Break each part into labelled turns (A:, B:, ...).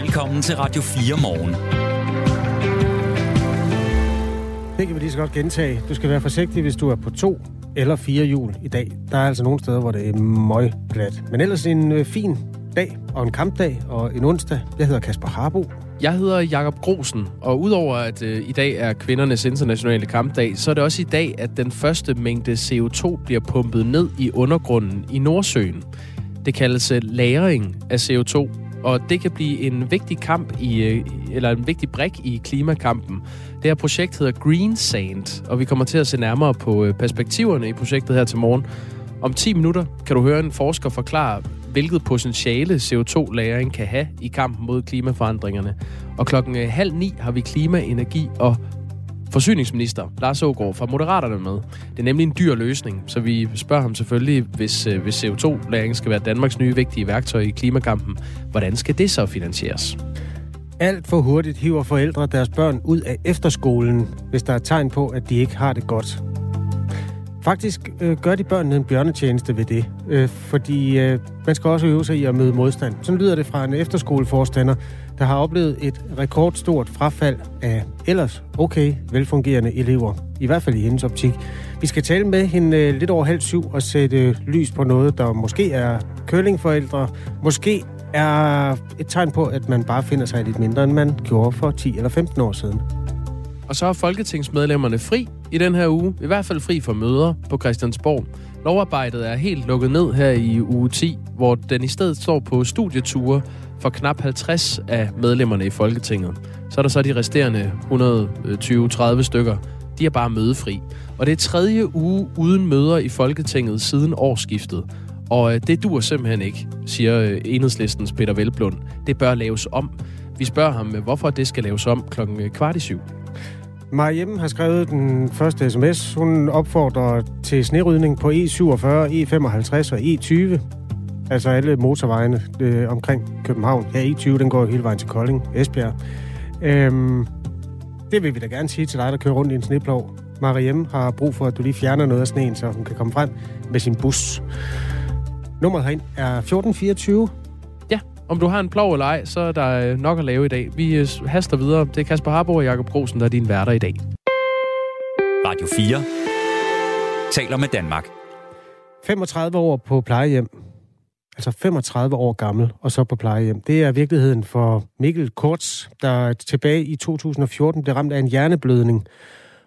A: Velkommen til Radio 4 morgen.
B: Det kan vi lige så godt gentage. Du skal være forsigtig, hvis du er på to eller fire hjul i dag. Der er altså nogle steder, hvor det er møgglat. Men ellers en øh, fin dag og en kampdag og en onsdag. Jeg hedder Kasper Harbo.
C: Jeg hedder Jakob Grosen, og udover at øh, i dag er kvindernes internationale kampdag, så er det også i dag, at den første mængde CO2 bliver pumpet ned i undergrunden i Nordsøen. Det kaldes øh, lagring af CO2, og det kan blive en vigtig kamp i, øh, eller en vigtig brik i klimakampen. Det her projekt hedder Green Sand, og vi kommer til at se nærmere på øh, perspektiverne i projektet her til morgen. Om 10 minutter kan du høre en forsker forklare, hvilket potentiale CO2-lagring kan have i kampen mod klimaforandringerne. Og klokken øh, halv ni har vi klima, energi og forsyningsminister Lars Ågaard fra Moderaterne med. Det er nemlig en dyr løsning, så vi spørger ham selvfølgelig, hvis, øh, hvis CO2-læring skal være Danmarks nye vigtige værktøj i klimakampen, hvordan skal det så finansieres?
B: Alt for hurtigt hiver forældre deres børn ud af efterskolen, hvis der er tegn på, at de ikke har det godt. Faktisk øh, gør de børnene en bjørnetjeneste ved det, øh, fordi øh, man skal også øve sig i at møde modstand. Sådan lyder det fra en efterskoleforstander, der har oplevet et rekordstort frafald af ellers okay velfungerende elever. I hvert fald i hendes optik. Vi skal tale med hende øh, lidt over halv syv og sætte øh, lys på noget, der måske er kølingforældre, måske er et tegn på, at man bare finder sig lidt mindre, end man gjorde for 10 eller 15 år siden.
C: Og så er folketingsmedlemmerne fri i den her uge, i hvert fald fri for møder på Christiansborg. Lovarbejdet er helt lukket ned her i uge 10, hvor den i stedet står på studieture for knap 50 af medlemmerne i Folketinget. Så er der så de resterende 120-30 øh, stykker. De er bare mødefri. Og det er tredje uge uden møder i Folketinget siden årsskiftet. Og øh, det dur simpelthen ikke, siger øh, enhedslistens Peter Velblund. Det bør laves om. Vi spørger ham, hvorfor det skal laves om klokken kvart i syv.
B: Mariem har skrevet den første sms. Hun opfordrer til snerydning på E47, E55 og E20. Altså alle motorvejene øh, omkring København. Ja, E20 den går hele vejen til Kolding, Esbjerg. Øhm, det vil vi da gerne sige til dig, der kører rundt i en sneplov. Mariem har brug for, at du lige fjerner noget af sneen, så hun kan komme frem med sin bus. Nummeret herind er 1424.
C: Om du har en plov eller ej, så er der øh, nok at lave i dag. Vi øh, haster videre. Det er Kasper Harbo og Jakob Grosen, der er din værter i dag.
A: Radio 4 taler med Danmark.
B: 35 år på plejehjem. Altså 35 år gammel, og så på plejehjem. Det er virkeligheden for Mikkel Korts, der tilbage i 2014 blev ramt af en hjerneblødning,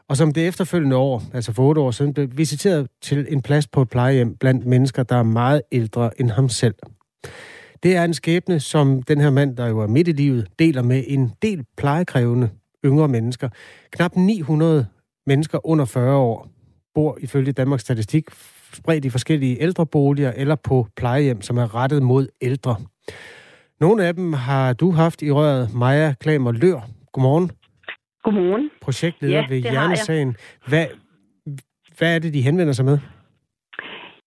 B: og som det efterfølgende år, altså for otte år siden, blev visiteret til en plads på et plejehjem blandt mennesker, der er meget ældre end ham selv. Det er en skæbne, som den her mand, der jo er midt i livet, deler med en del plejekrævende yngre mennesker. Knap 900 mennesker under 40 år bor ifølge Danmarks Statistik spredt i forskellige ældreboliger eller på plejehjem, som er rettet mod ældre. Nogle af dem har du haft i røret, Maja Klamer Lør. Godmorgen.
D: Godmorgen.
B: Projektleder
D: Ja,
B: ved. Hjernesagen. Hvad, hvad er det, de henvender sig med?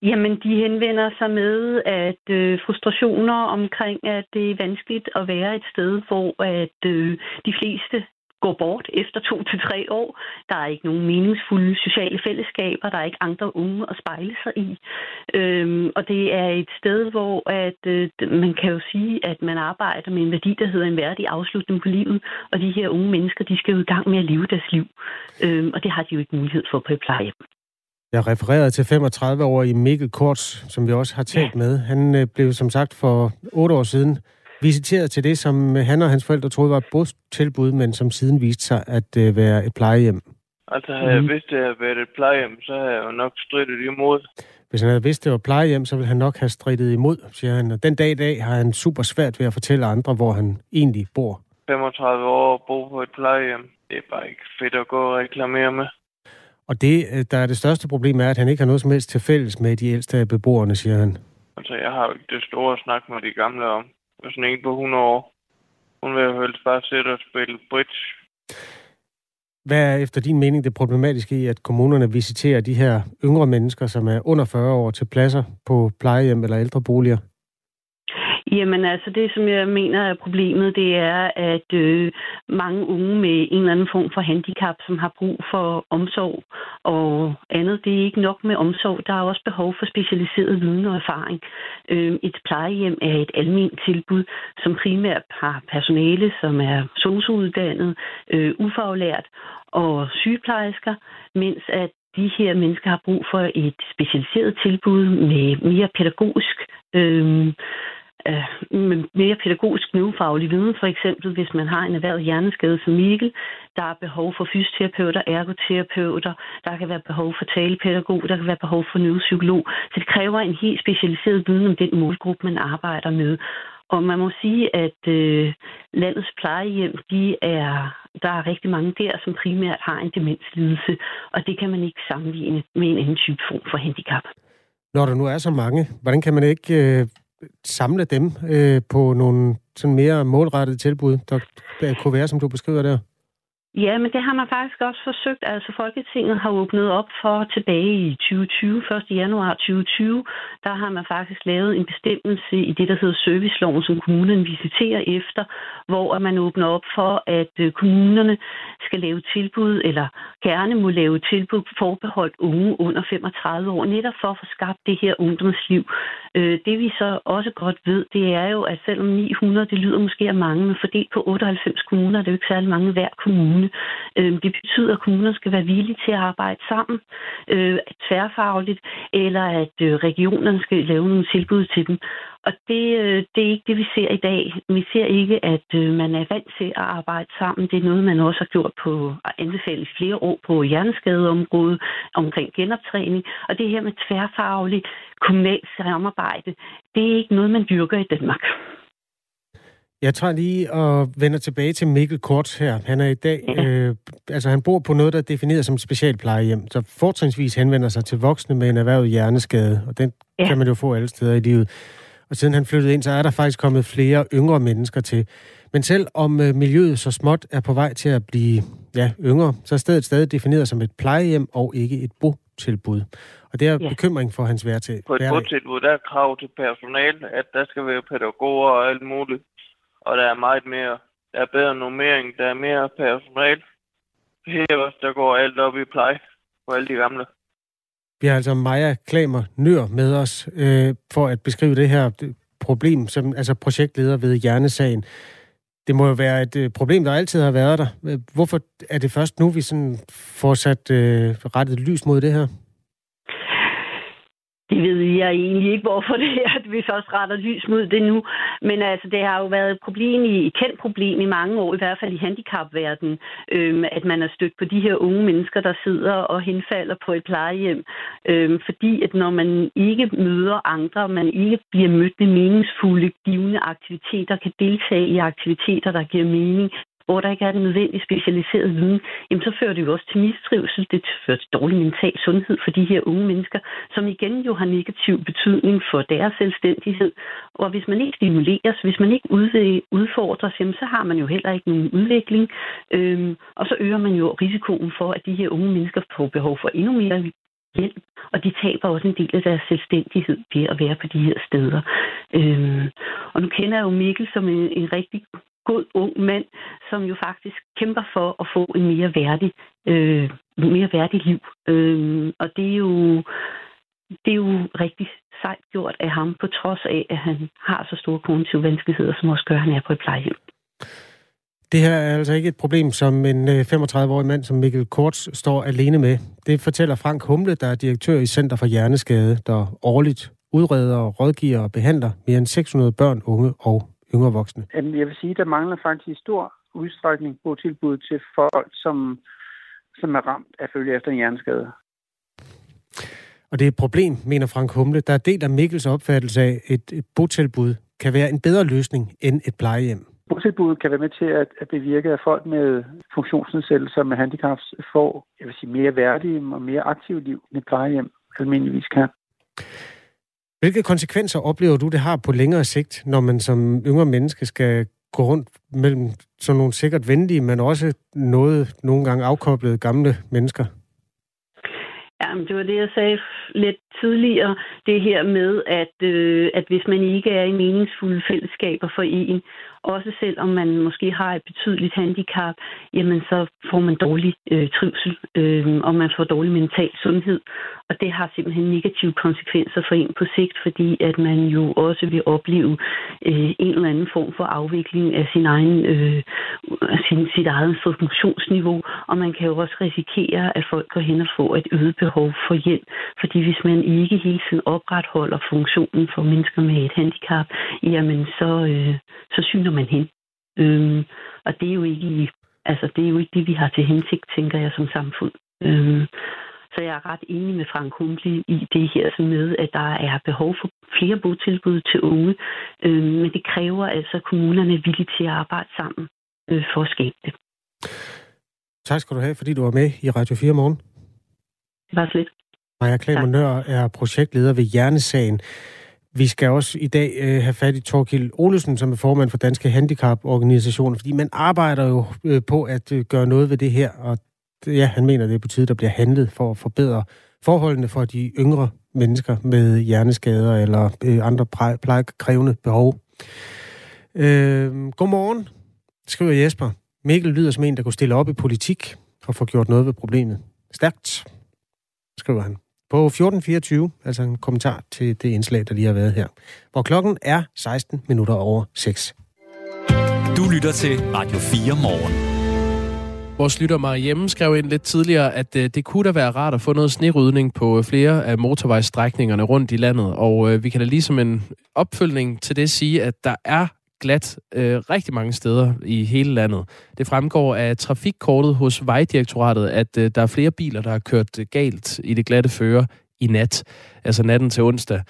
D: Jamen, de henvender sig med, at øh, frustrationer omkring, at det er vanskeligt at være et sted, hvor at øh, de fleste går bort efter to til tre år. Der er ikke nogen meningsfulde sociale fællesskaber. Der er ikke andre unge at spejle sig i. Øhm, og det er et sted, hvor at, øh, man kan jo sige, at man arbejder med en værdi, der hedder en værdig afslutning på livet. Og de her unge mennesker, de skal jo i gang med at leve deres liv. Øhm, og det har de jo ikke mulighed for på et plejehjem.
B: Jeg refererede til 35 år i Mikkel Korts, som vi også har talt med. Han øh, blev som sagt for otte år siden visiteret til det, som han og hans forældre troede var et bostilbud, men som siden viste sig at øh, være et plejehjem.
E: Altså, havde jeg
B: Mhm.
E: vidst, det havde været et plejehjem, så havde jeg jo nok strittet imod.
B: Hvis han havde vidst, det var plejehjem, så ville han nok have strittet imod, siger han. Og den dag i dag har han super svært ved at fortælle andre, hvor han egentlig bor.
E: 35 år og bo på et plejehjem. Det er bare ikke fedt at gå og reklamere med.
B: Og det, øh, der er det største problem, er, at han ikke har noget som helst til fælles med de ældste af beboerne, siger han.
E: Altså, jeg har jo ikke det store at snakke med de gamle om. Sådan en på 100 år. Hun vil jo helst bare sidde og spille bridge.
B: Hvad er efter din mening det problematiske i, at kommunerne visiterer de her yngre mennesker, som er under 40 år, til pladser på plejehjem eller ældreboliger?
D: Jamen altså, det som jeg mener er problemet, det er, at øh, mange unge med en eller anden form for handicap, som har brug for omsorg og andet, det er ikke nok med omsorg. Der er også behov for specialiseret viden og erfaring. Øh, et plejehjem er et almindeligt tilbud, som primært har personale, som er sundhedsuddannet, øh, ufaglært og sygeplejersker, mens at de her mennesker har brug for et specialiseret tilbud med mere pædagogisk øh, øh, mere pædagogisk neurofaglig viden, for eksempel hvis man har en erhvervet hjerneskade som Mikkel. Der er behov for fysioterapeuter, ergoterapeuter, der kan være behov for talepædagog, der kan være behov for neuropsykolog. Så det kræver en helt specialiseret viden om den målgruppe, man arbejder med. Og man må sige, at øh, landets plejehjem, de er, der er rigtig mange der, som primært har en demenslidelse, og det kan man ikke sammenligne med en anden type form for handicap.
B: Når der nu er så mange, hvordan kan man ikke øh, samle dem øh, på nogle sådan mere målrettede tilbud, der kunne være, som du beskriver der?
D: Ja, men det har man faktisk også forsøgt. Altså Folketinget har åbnet op for tilbage i 2020, 1. januar 2020. Der har man faktisk lavet en bestemmelse i det, der hedder serviceloven, som kommunen visiterer efter, hvor man åbner op for, at øh, kommunerne skal lave tilbud, eller gerne må lave tilbud forbeholdt unge under 35 år, netop for at få skabt det her ungdomsliv. Øh, det vi så også godt ved, det er jo, at selvom 900, det lyder måske af mange, men fordelt på 98 kommuner, det er jo ikke særlig mange hver kommune, kommune. Øh, det betyder, at kommuner skal være villige til at arbejde sammen øh, tværfagligt, eller at øh, regionerne skal lave nogle tilbud til dem. Og det, øh, det er ikke det, vi ser i dag. Vi ser ikke, at øh, man er vant til at arbejde sammen. Det er noget, man også har gjort på at anbefale flere år på hjerneskadeområdet omkring genoptræning. Og det her med tværfagligt kommunalt samarbejde, det er ikke noget, man dyrker i Danmark.
B: Jeg tager lige og vender tilbage til Mikkel Kort her. Han er i dag, ja. øh, altså han bor på noget, der er defineret som specialplejehjem, så fortrinsvis henvender sig til voksne med en erhvervet hjerneskade, og den ja. kan man jo få alle steder i livet. Og siden han flyttede ind, så er der faktisk kommet flere yngre mennesker til. Men selv om øh, miljøet så småt er på vej til at blive ja, yngre, så er stedet stadig defineret som et plejehjem og ikke et botilbud. Og det er ja. bekymring for hans værtag.
E: På et botilbud, der er krav til personal, at der skal være pædagoger og alt muligt og der er meget mere, der er bedre nummering, der er mere personal. Her der går alt op i pleje for alle de gamle.
B: Vi har altså Maja Klamer Nør med os øh, for at beskrive det her problem, som altså projektleder ved Hjernesagen. Det må jo være et øh, problem, der altid har været der. Hvorfor er det først nu, vi sådan får sat øh, rettet lys mod det her?
D: Det ved jeg egentlig ikke, hvorfor det er, at vi først retter lys mod det nu. Men altså, det har jo været et problem i, et kendt problem i mange år, i hvert fald i handicapverdenen, øhm, at man er stødt på de her unge mennesker, der sidder og henfalder på et plejehjem. Øhm, fordi at når man ikke møder andre, man ikke bliver mødt med meningsfulde, givende aktiviteter, kan deltage i aktiviteter, der giver mening, hvor der ikke er den nødvendige specialiserede viden, jamen så fører det jo også til mistrivsel. Det fører til dårlig mental sundhed for de her unge mennesker, som igen jo har negativ betydning for deres selvstændighed. Og hvis man ikke stimuleres, hvis man ikke udfordres, jamen så har man jo heller ikke nogen udvikling. Øhm, og så øger man jo risikoen for, at de her unge mennesker får behov for endnu mere hjælp, og de taber også en del af deres selvstændighed ved at være på de her steder. Øhm, og nu kender jeg jo Mikkel som en, en rigtig god ung mand, som jo faktisk kæmper for at få en mere værdig, øh, mere værdig liv. Øh, og det er jo det er jo rigtig sejt gjort af ham, på trods af, at han har så store kognitive vanskeligheder, som også gør, at han er på et plejehjem.
B: Det her er altså ikke et problem, som en øh, 35-årig mand som Mikkel Korts står alene med. Det fortæller Frank Humle, der er direktør i Center for Hjerneskade, der årligt udreder, rådgiver og behandler mere end 600 børn, unge og yngre voksne?
F: Jamen, jeg vil sige, der mangler faktisk i stor udstrækning på tilbud til folk, som, som er ramt af følge efter en hjerneskade.
B: Og det er et problem, mener Frank Humle. Der er del af Mikkels opfattelse af, at et, et botilbud kan være en bedre løsning end et plejehjem.
F: Botilbuddet kan være med til at, at bevirke, at folk med funktionsnedsættelser med handicaps får jeg vil sige, mere værdige og mere aktive liv, end et plejehjem almindeligvis kan.
B: Hvilke konsekvenser oplever du, det har på længere sigt, når man som yngre menneske skal gå rundt mellem sådan nogle sikkert venlige, men også noget nogle gange afkoblede gamle mennesker?
D: Jamen, det var det, jeg sagde lidt tidligere, det her med, at, øh, at hvis man ikke er i meningsfulde fællesskaber for en, også selvom man måske har et betydeligt handicap, jamen så får man dårlig øh, trivsel, øh, og man får dårlig mental sundhed. Og det har simpelthen negative konsekvenser for en på sigt, fordi at man jo også vil opleve øh, en eller anden form for afvikling af sin egen, øh, sin, sit eget funktionsniveau, og man kan jo også risikere, at folk går hen og får et øget behov for hjælp, fordi hvis man ikke hele tiden opretholder funktionen for mennesker med et handicap, jamen så, øh, så syner man hen. Øhm, og det er jo ikke altså det er jo ikke det, vi har til hensigt, tænker jeg, som samfund. Øhm, så jeg er ret enig med Frank Humble i det her så med, at der er behov for flere botilbud til unge. Øhm, men det kræver altså, at kommunerne er villige til at arbejde sammen øh, for at skabe det.
B: Tak skal du have, fordi du var med i Radio 4 morgen.
D: Det var slet.
B: Maja Klamer er projektleder ved Hjernesagen. Vi skal også i dag øh, have fat i Torkild Olesen, som er formand for Danske Handicaporganisationer, fordi man arbejder jo øh, på at øh, gøre noget ved det her, og ja, han mener, det er på tide, der bliver handlet for at forbedre forholdene for de yngre mennesker med hjerneskader eller øh, andre plejekrævende behov. Øh, godmorgen, skriver Jesper. Mikkel lyder som en, der kunne stille op i politik og få gjort noget ved problemet. Stærkt, skriver han på 1424, altså en kommentar til det indslag, der lige har været her, hvor klokken er 16 minutter over 6.
A: Du lytter til Radio 4 morgen.
C: Vores lytter Mariemme skrev ind lidt tidligere, at øh, det kunne da være rart at få noget snerydning på flere af motorvejsstrækningerne rundt i landet. Og øh, vi kan da lige som en opfølgning til det sige, at der er glat øh, rigtig mange steder i hele landet. Det fremgår af trafikkortet hos Vejdirektoratet, at øh, der er flere biler, der har kørt øh, galt i det glatte føre i nat, altså natten til onsdag.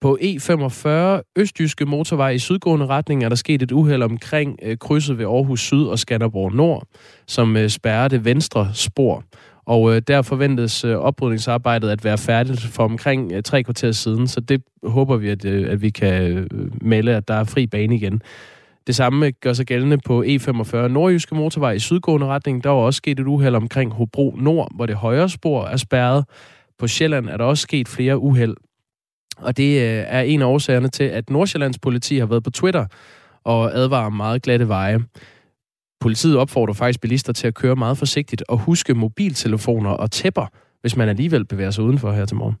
C: På E45 Østjyske Motorvej i sydgående retning er der sket et uheld omkring øh, krydset ved Aarhus Syd og Skanderborg Nord, som øh, spærrer det venstre spor. Og øh, der forventes øh, oprydningsarbejdet at være færdigt for omkring øh, tre kvarter siden, så det håber vi, at, øh, at vi kan øh, melde, at der er fri bane igen. Det samme øh, gør sig gældende på E45 Nordjyske Motorvej i sydgående retning. Der var også sket et uheld omkring Hobro Nord, hvor det højre spor er spærret. På Sjælland er der også sket flere uheld. Og det øh, er en af årsagerne til, at Nordsjællands politi har været på Twitter og advarer meget glatte veje. Politiet opfordrer faktisk bilister til at køre meget forsigtigt og huske mobiltelefoner og tæpper, hvis man alligevel bevæger sig udenfor her til morgen.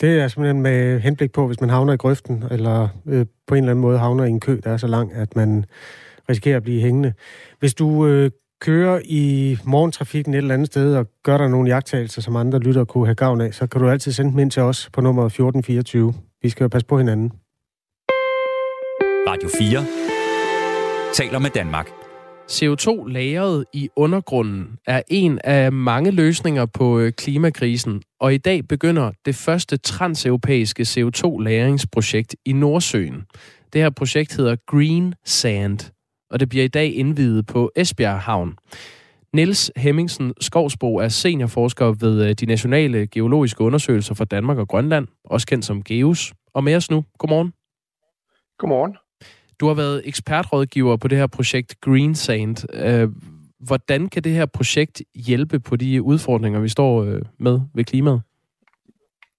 B: Det er simpelthen med henblik på, hvis man havner i grøften, eller øh, på en eller anden måde havner i en kø, der er så lang, at man risikerer at blive hængende. Hvis du øh, kører i morgentrafikken et eller andet sted, og gør der nogle jagttagelser, som andre lytter kunne have gavn af, så kan du altid sende dem ind til os på nummer 1424. Vi skal jo passe på hinanden.
A: Radio 4 taler med Danmark.
C: CO2 lagret i undergrunden er en af mange løsninger på øh, klimakrisen, og i dag begynder det første transeuropæiske CO2-lagringsprojekt i Nordsøen. Det her projekt hedder Green Sand, og det bliver i dag indvidet på Esbjerg Havn. Niels Hemmingsen Skovsbo er seniorforsker ved øh, de nationale geologiske undersøgelser for Danmark og Grønland, også kendt som GEUS. Og med os nu. Godmorgen.
G: Godmorgen.
C: Du har været ekspertrådgiver på det her projekt Green Sand. Øh, hvordan kan det her projekt hjælpe på de udfordringer, vi står øh, med ved klimaet?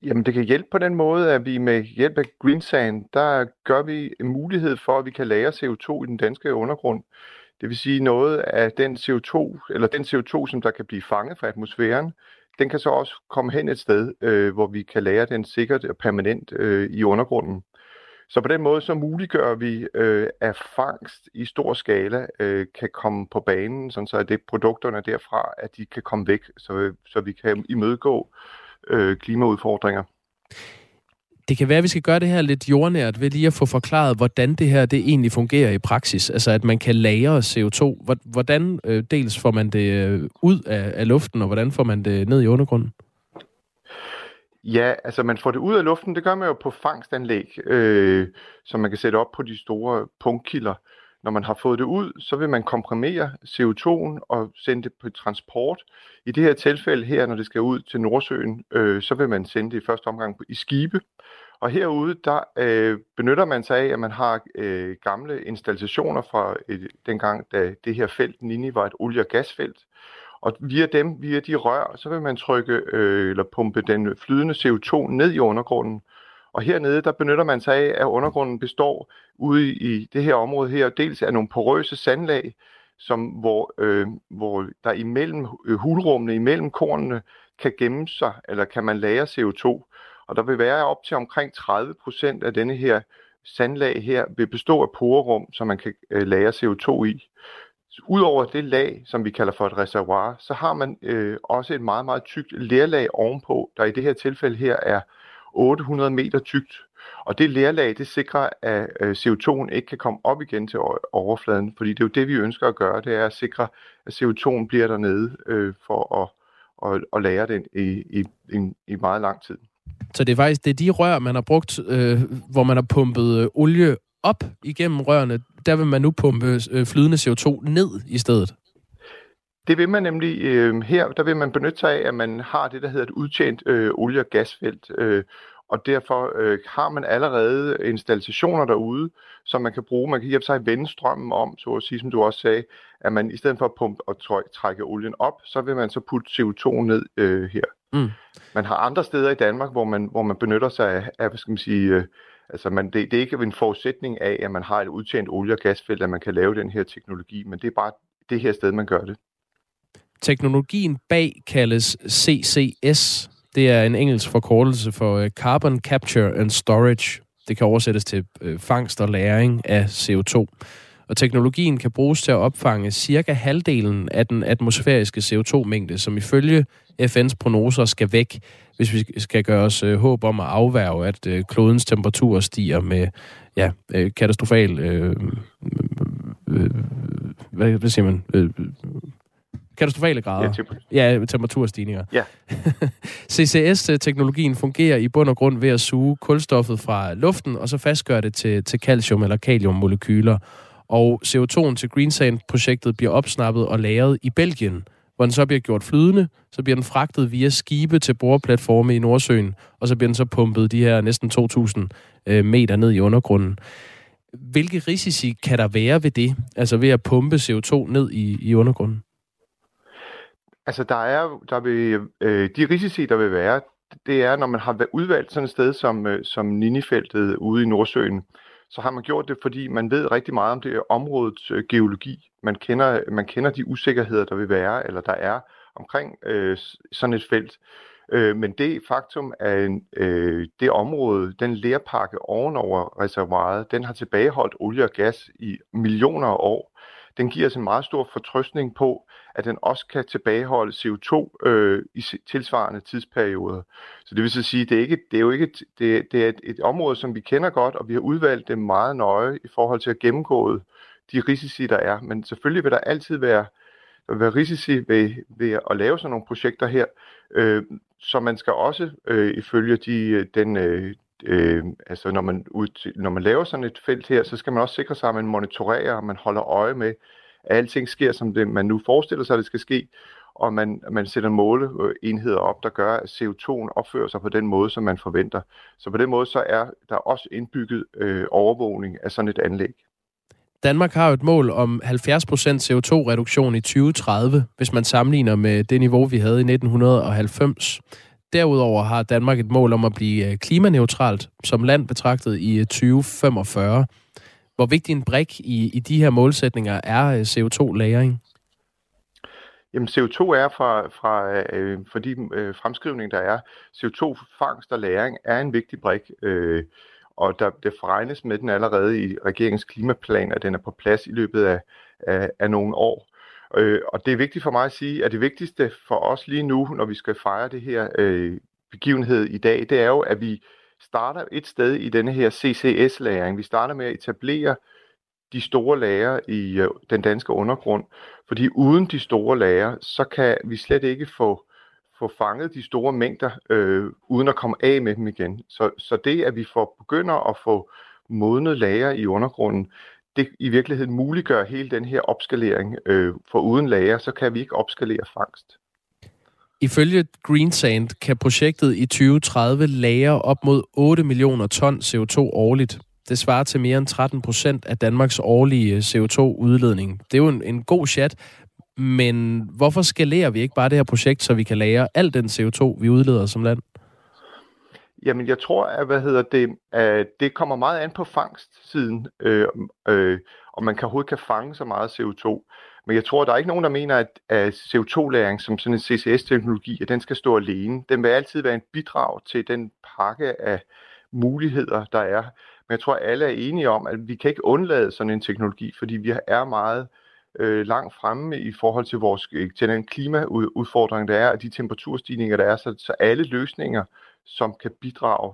G: Jamen, det kan hjælpe på den måde, at vi med hjælp af Green Sand, der gør vi en mulighed for, at vi kan lagre CO2 i den danske undergrund. Det vil sige noget af den CO2, eller den CO2, som der kan blive fanget fra atmosfæren, den kan så også komme hen et sted, øh, hvor vi kan lagre den sikkert og permanent øh, i undergrunden. Så på den måde så muliggør vi, øh, at fangst i stor skala øh, kan komme på banen, sådan så at det produkterne derfra, at de kan komme væk, så, øh, så vi kan imødegå øh, klimaudfordringer.
C: Det kan være, at vi skal gøre det her lidt jordnært ved lige at få forklaret, hvordan det her det egentlig fungerer i praksis. Altså, at man kan lagre CO2. Hvordan øh, dels får man det øh, ud af, af luften, og hvordan får man det ned i undergrunden?
G: Ja, altså man får det ud af luften, det gør man jo på fangstanlæg, øh, som man kan sætte op på de store punktkilder. Når man har fået det ud, så vil man komprimere CO2'en og sende det på transport. I det her tilfælde her, når det skal ud til Nordsøen, øh, så vil man sende det i første omgang i skibe. Og herude, der øh, benytter man sig af, at man har øh, gamle installationer fra et, dengang, da det her felt Nini var et olie- og gasfelt. Og via dem, via de rør, så vil man trykke øh, eller pumpe den flydende CO2 ned i undergrunden. Og hernede, der benytter man sig af, at undergrunden består ude i det her område her, dels af nogle porøse sandlag, som, hvor, øh, hvor der imellem øh, hulrummene, imellem kornene, kan gemme sig, eller kan man lære CO2. Og der vil være op til omkring 30 procent af denne her sandlag her vil bestå af porerum, som man kan øh, lære CO2 i. Udover det lag, som vi kalder for et reservoir, så har man øh, også et meget, meget tykt lerlag ovenpå, der i det her tilfælde her er 800 meter tykt. Og det lerlag, det sikrer, at øh, CO2'en ikke kan komme op igen til overfladen, fordi det er jo det, vi ønsker at gøre, det er at sikre, at CO2'en bliver dernede øh, for at, at, at lære den i, i, i, i meget lang tid.
C: Så det er faktisk det er de rør, man har brugt, øh, hvor man har pumpet øh, olie op igennem rørene. Der vil man nu pumpe øh, flydende CO2 ned i stedet.
G: Det vil man nemlig øh, her, der vil man benytte sig af, at man har det, der hedder et udtjent øh, olie- og gasfelt. Øh, og derfor øh, har man allerede installationer derude, som man kan bruge. Man kan hjælpe sig vende strømmen om, så at sige, som du også sagde, at man i stedet for at pumpe og trække olien op, så vil man så putte CO2 ned øh, her. Mm. Man har andre steder i Danmark, hvor man, hvor man benytter sig af, af hvad skal man sige, øh, altså man, det, det er ikke en forudsætning af, at man har et udtjent olie- og gasfelt, at man kan lave den her teknologi, men det er bare det her sted, man gør det.
C: Teknologien bag kaldes CCS. Det er en engelsk forkortelse for øh, Carbon Capture and Storage. Det kan oversættes til øh, fangst og læring af CO2 og teknologien kan bruges til at opfange cirka halvdelen af den atmosfæriske CO2-mængde, som ifølge FN's prognoser skal væk, hvis vi skal gøre os øh, håb om at afværge, at øh, klodens temperatur stiger med ja, øh, katastrofal... Øh, øh, hvad, hvad siger man? Øh, katastrofale grader. Ja, ja temperaturstigninger.
G: Ja.
C: CCS-teknologien fungerer i bund og grund ved at suge kulstoffet fra luften, og så fastgøre det til, til calcium- eller kaliummolekyler og CO2'en til Greensand-projektet bliver opsnappet og lagret i Belgien, hvor den så bliver gjort flydende, så bliver den fragtet via skibe til boreplatforme i Nordsøen, og så bliver den så pumpet de her næsten 2.000 øh, meter ned i undergrunden. Hvilke risici kan der være ved det, altså ved at pumpe CO2 ned i, i undergrunden?
G: Altså, der er der vil, øh, de risici, der vil være, det er, når man har udvalgt sådan et sted som, øh, som Ninifeltet ude i Nordsøen, så har man gjort det, fordi man ved rigtig meget om det områdets øh, geologi. Man kender, man kender de usikkerheder, der vil være, eller der er omkring øh, sådan et felt. Øh, men det faktum, at øh, det område, den lærpakke ovenover reservoiret, den har tilbageholdt olie og gas i millioner af år den giver os en meget stor fortrøstning på, at den også kan tilbageholde CO2 øh, i tilsvarende tidsperioder. Så det vil så sige, det er, ikke, det er jo ikke det, det er et, et område, som vi kender godt, og vi har udvalgt det meget nøje i forhold til at gennemgå de risici, der er. Men selvfølgelig vil der altid være, der vil være risici ved, ved at lave sådan nogle projekter her, øh, så man skal også øh, ifølge de, øh, den, øh, øh, altså når man, ud, når man laver sådan et felt her, så skal man også sikre sig, at man monitorerer, og man holder øje med, at alting sker, som det, man nu forestiller sig, at det skal ske, og man, man sætter måleenheder øh, op, der gør, at CO2'en opfører sig på den måde, som man forventer. Så på den måde så er der også indbygget øh, overvågning af sådan et anlæg.
C: Danmark har jo et mål om 70% CO2-reduktion i 2030, hvis man sammenligner med det niveau, vi havde i 1990. Derudover har Danmark et mål om at blive øh, klimaneutralt som land betragtet i øh, 2045. Hvor vigtig en brik i, i de her målsætninger er øh, CO2-lagring?
G: Jamen CO2 er fra, fra, øh, for de øh, fremskrivninger, der er, CO2-fangst og lagring er en vigtig brik, øh, og der, det forregnes med den allerede i regeringens klimaplan, at den er på plads i løbet af, af, af nogle år. Øh, og det er vigtigt for mig at sige, at det vigtigste for os lige nu, når vi skal fejre det her øh, begivenhed i dag, det er jo, at vi starter et sted i denne her CCS-læring. Vi starter med at etablere de store lager i øh, den danske undergrund, fordi uden de store lager, så kan vi slet ikke få, få fanget de store mængder, øh, uden at komme af med dem igen. Så, så det, at vi får begynder at få modnet lager i undergrunden, det i virkeligheden muliggør hele den her opskalering. Øh, for uden lager, så kan vi ikke opskalere fangst.
C: Ifølge Greensand kan projektet i 2030 lagre op mod 8 millioner ton CO2 årligt. Det svarer til mere end 13 procent af Danmarks årlige øh, CO2-udledning. Det er jo en, en god chat. Men hvorfor skalerer vi ikke bare det her projekt, så vi kan lære al den CO2, vi udleder som land?
G: Jamen, jeg tror, at hvad hedder det, at det kommer meget an på fangstsiden, øh, øh, og man kan overhovedet kan fange så meget CO2. Men jeg tror, der er ikke nogen, der mener, at, at CO2-læring som sådan en CCS-teknologi, at den skal stå alene. Den vil altid være en bidrag til den pakke af muligheder, der er. Men jeg tror, at alle er enige om, at vi kan ikke undlade sådan en teknologi, fordi vi er meget øh, langt fremme i forhold til, vores, øh, til den klimaudfordring, der er, og de temperaturstigninger, der er. Så, så alle løsninger, som kan bidrage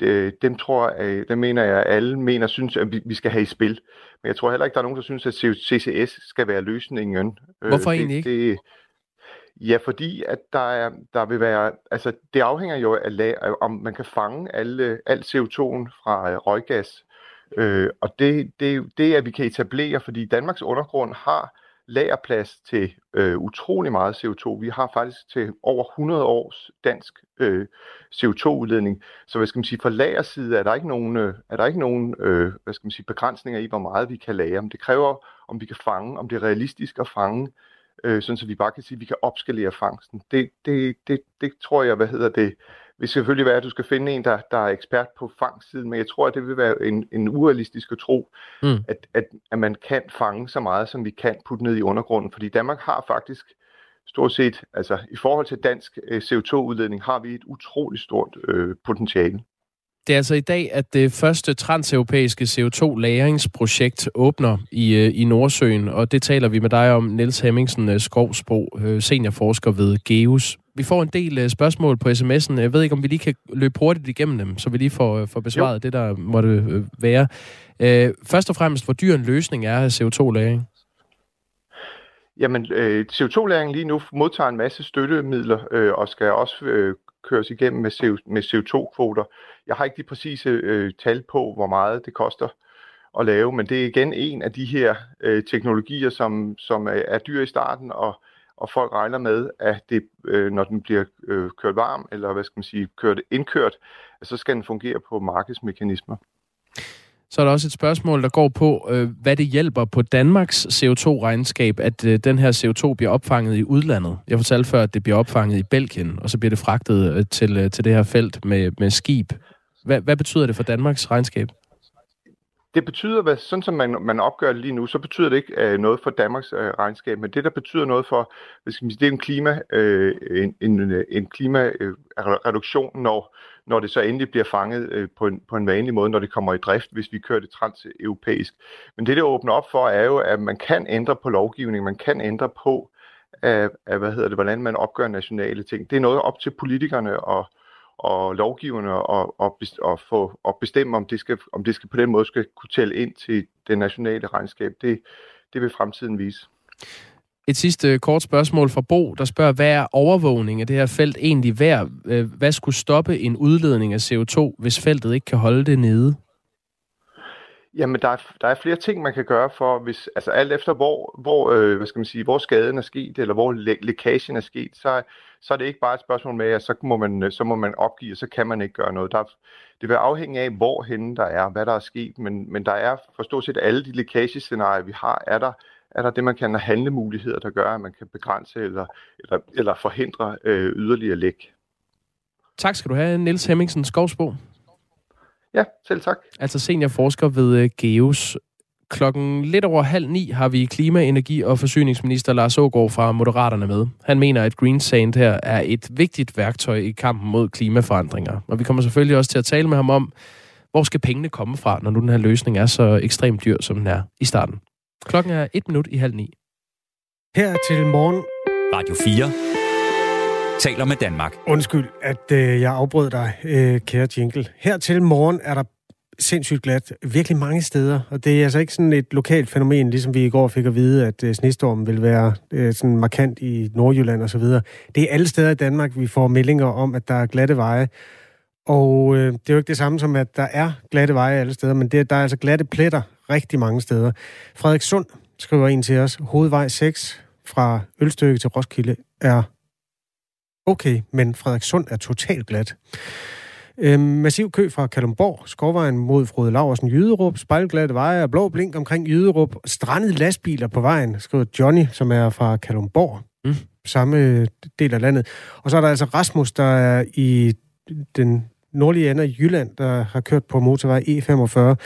G: det, dem tror jeg, dem mener jeg, alle mener, synes, at vi, vi skal have i spil. Men jeg tror heller ikke, der er nogen, der synes, at CCS skal være løsningen.
C: Øh, Hvorfor øh, egentlig ikke? Det,
G: ja, fordi at der, er, der vil være, altså det afhænger jo af, om man kan fange alle, al CO2'en fra øh, røggas. Øh, og det, det, det er, at vi kan etablere, fordi Danmarks undergrund har lagerplads til øh, utrolig meget CO2. Vi har faktisk til over 100 års dansk øh, CO2-udledning. Så hvad skal man sige, fra lagerside er der ikke nogen, øh, er der ikke nogen øh, hvad skal man sige, begrænsninger i, hvor meget vi kan lagre. Men det kræver, om vi kan fange, om det er realistisk at fange, øh, sådan så vi bare kan sige, at vi kan opskalere fangsten. Det, det, det, det tror jeg, hvad hedder det, vil selvfølgelig være, at du skal finde en, der, der er ekspert på fangstsiden, men jeg tror, at det vil være en, en urealistisk at tro, mm. at, at, at man kan fange så meget, som vi kan putte ned i undergrunden, fordi Danmark har faktisk stort set, altså i forhold til dansk øh, CO2-udledning, har vi et utroligt stort øh, potentiale.
C: Det er altså i dag, at det første transeuropæiske CO2-lagringsprojekt åbner i, øh, i Nordsøen, og det taler vi med dig om, Niels Hemmingsen øh, Skovsbo, seniorforsker ved GEUS. Vi får en del spørgsmål på sms'en. Jeg ved ikke, om vi lige kan løbe hurtigt igennem dem, så vi lige får, får besvaret jo. det, der måtte være. Først og fremmest, hvor dyr en løsning er af CO2-lagring?
G: Jamen, øh, CO2-læring lige nu modtager en masse støttemidler øh, og skal også øh, køres igennem med, CO, med CO2-kvoter. Jeg har ikke de præcise øh, tal på, hvor meget det koster at lave, men det er igen en af de her øh, teknologier, som, som er, er dyr i starten, og, og folk regner med, at det, øh, når den bliver øh, kørt varm, eller hvad skal man sige, kørt indkørt, så skal den fungere på markedsmekanismer.
C: Så er der også et spørgsmål, der går på, øh, hvad det hjælper på Danmarks CO2-regnskab, at øh, den her CO2 bliver opfanget i udlandet. Jeg fortalte før, at det bliver opfanget i Belgien, og så bliver det fragtet øh, til, øh, til det her felt med, med skib. Hvad, hvad betyder det for Danmarks regnskab?
G: Det betyder, hvad, sådan som man, man opgør det lige nu, så betyder det ikke øh, noget for Danmarks øh, regnskab, men det, der betyder noget for, hvis det er en klima, øh, en, en, en klimareduktion, øh, når når det så endelig bliver fanget øh, på, en, på en vanlig måde, når det kommer i drift, hvis vi kører det transeuropæisk. Men det, det åbner op for, er jo, at man kan ændre på lovgivning, man kan ændre på, af, af, hvad hedder det, hvordan man opgør nationale ting. Det er noget op til politikerne at, og lovgiverne og, og, og, få, og bestemme, om det, skal, om det skal på den måde skal kunne tælle ind til det nationale regnskab. Det, det vil fremtiden vise.
C: Et sidste kort spørgsmål fra Bo, der spørger, hvad er overvågning af det her felt egentlig værd? Øh, hvad skulle stoppe en udledning af CO2, hvis feltet ikke kan holde det nede?
G: Jamen, der er, der er flere ting, man kan gøre for, hvis, altså alt efter, hvor, hvor, øh, hvad skal man sige, hvor skaden er sket, eller hvor læ- lækagen er sket, så, så er det ikke bare et spørgsmål med, at så må man, så må man opgive, og så kan man ikke gøre noget. Der, det vil afhænge af, hvor henne der er, hvad der er sket, men, men der er for stort set alle de lækagescenarier, vi har, er der er der det, man kalder handlemuligheder, der gør, at man kan begrænse eller, eller, eller forhindre øh, yderligere læk.
C: Tak skal du have, Niels Hemmingsen Skovsbo.
G: Ja, selv tak.
C: Altså seniorforsker ved uh, GEOS. Klokken lidt over halv ni har vi klima-, energi- og forsyningsminister Lars Ågaard fra Moderaterne med. Han mener, at Green Sand her er et vigtigt værktøj i kampen mod klimaforandringer. Og vi kommer selvfølgelig også til at tale med ham om, hvor skal pengene komme fra, når nu den her løsning er så ekstremt dyr, som den er i starten. Klokken er et minut i halv ni.
B: Her til morgen...
A: Radio 4 taler med Danmark.
B: Undskyld, at øh, jeg afbrød dig, øh, kære Jingle. Her til morgen er der sindssygt glat virkelig mange steder, og det er altså ikke sådan et lokalt fænomen, ligesom vi i går fik at vide, at øh, snestormen vil være øh, sådan markant i Nordjylland og så videre. Det er alle steder i Danmark, vi får meldinger om, at der er glatte veje. Og øh, det er jo ikke det samme som, at der er glatte veje alle steder, men det, der er altså glatte pletter rigtig mange steder. Frederik Sund skriver ind til os, hovedvej 6 fra Ølstykke til Roskilde er okay, men Frederik Sund er totalt glat. Øhm, massiv kø fra Kalumborg, Skovvejen mod Frode Laversen, Jyderup, spejlglatte veje og blå blink omkring Jyderup, strandet lastbiler på vejen, skriver Johnny, som er fra Kalumborg, mm. samme del af landet. Og så er der altså Rasmus, der er i den nordlige ende af Jylland, der har kørt på motorvej E45.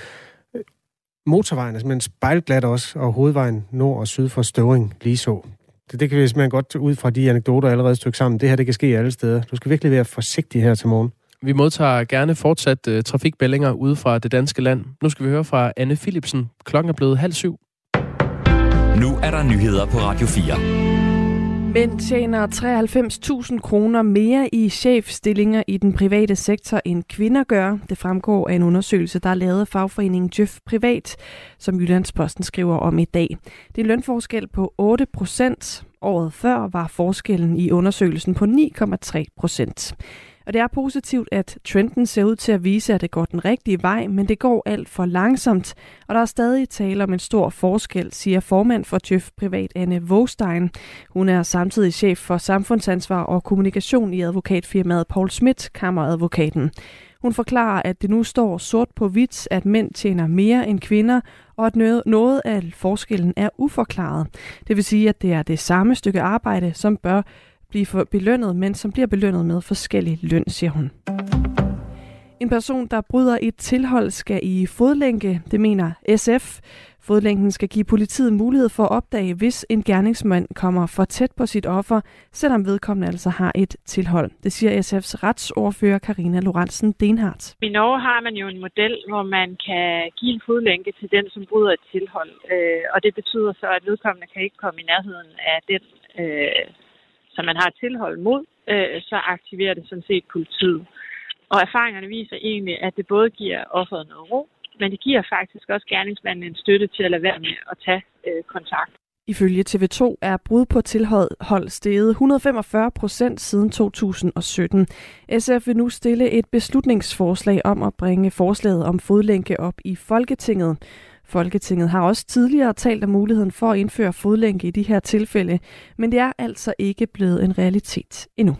B: Motorvejen er simpelthen spejlglat også, og hovedvejen nord og syd for Støvring lige så. Det, det kan vi simpelthen godt ud fra de anekdoter allerede stykke sammen. Det her, det kan ske alle steder. Du skal virkelig være forsigtig her til morgen.
C: Vi modtager gerne fortsat uh, trafikbællinger ude fra det danske land. Nu skal vi høre fra Anne Philipsen. Klokken er blevet halv syv.
A: Nu er der nyheder på Radio 4.
H: Mænd tjener 93.000 kroner mere i chefstillinger i den private sektor end kvinder gør. Det fremgår af en undersøgelse, der er lavet af fagforeningen Jøf Privat, som Jyllandsposten skriver om i dag. Det er en lønforskel på 8 procent. Året før var forskellen i undersøgelsen på 9,3 procent. Og det er positivt, at trenden ser ud til at vise, at det går den rigtige vej, men det går alt for langsomt, og der er stadig tale om en stor forskel, siger formand for Tjøf Privat Anne Vogstein. Hun er samtidig chef for samfundsansvar og kommunikation i advokatfirmaet Paul Schmidt, kammeradvokaten. Hun forklarer, at det nu står sort på hvidt, at mænd tjener mere end kvinder, og at noget af forskellen er uforklaret. Det vil sige, at det er det samme stykke arbejde, som bør blive belønnet, men som bliver belønnet med forskellig løn, siger hun. En person, der bryder et tilhold, skal i fodlænke, det mener SF. Fodlænken skal give politiet mulighed for at opdage, hvis en gerningsmand kommer for tæt på sit offer, selvom vedkommende altså har et tilhold. Det siger SF's retsordfører Karina Lorentzen Denhardt.
I: I Norge har man jo en model, hvor man kan give en fodlænke til den, som bryder et tilhold. Øh, og det betyder så, at vedkommende kan ikke komme i nærheden af den øh, som man har tilhold mod, øh, så aktiverer det sådan set politiet. Og erfaringerne viser egentlig, at det både giver offeret noget ro, men det giver faktisk også gerningsmanden en støtte til at lade være med at tage øh, kontakt.
H: Ifølge TV2 er brud på tilhold steget 145 procent siden 2017. SF vil nu stille et beslutningsforslag om at bringe forslaget om fodlænke op i Folketinget. Folketinget har også tidligere talt om muligheden for at indføre fodlænke i de her tilfælde, men det er altså ikke blevet en realitet endnu.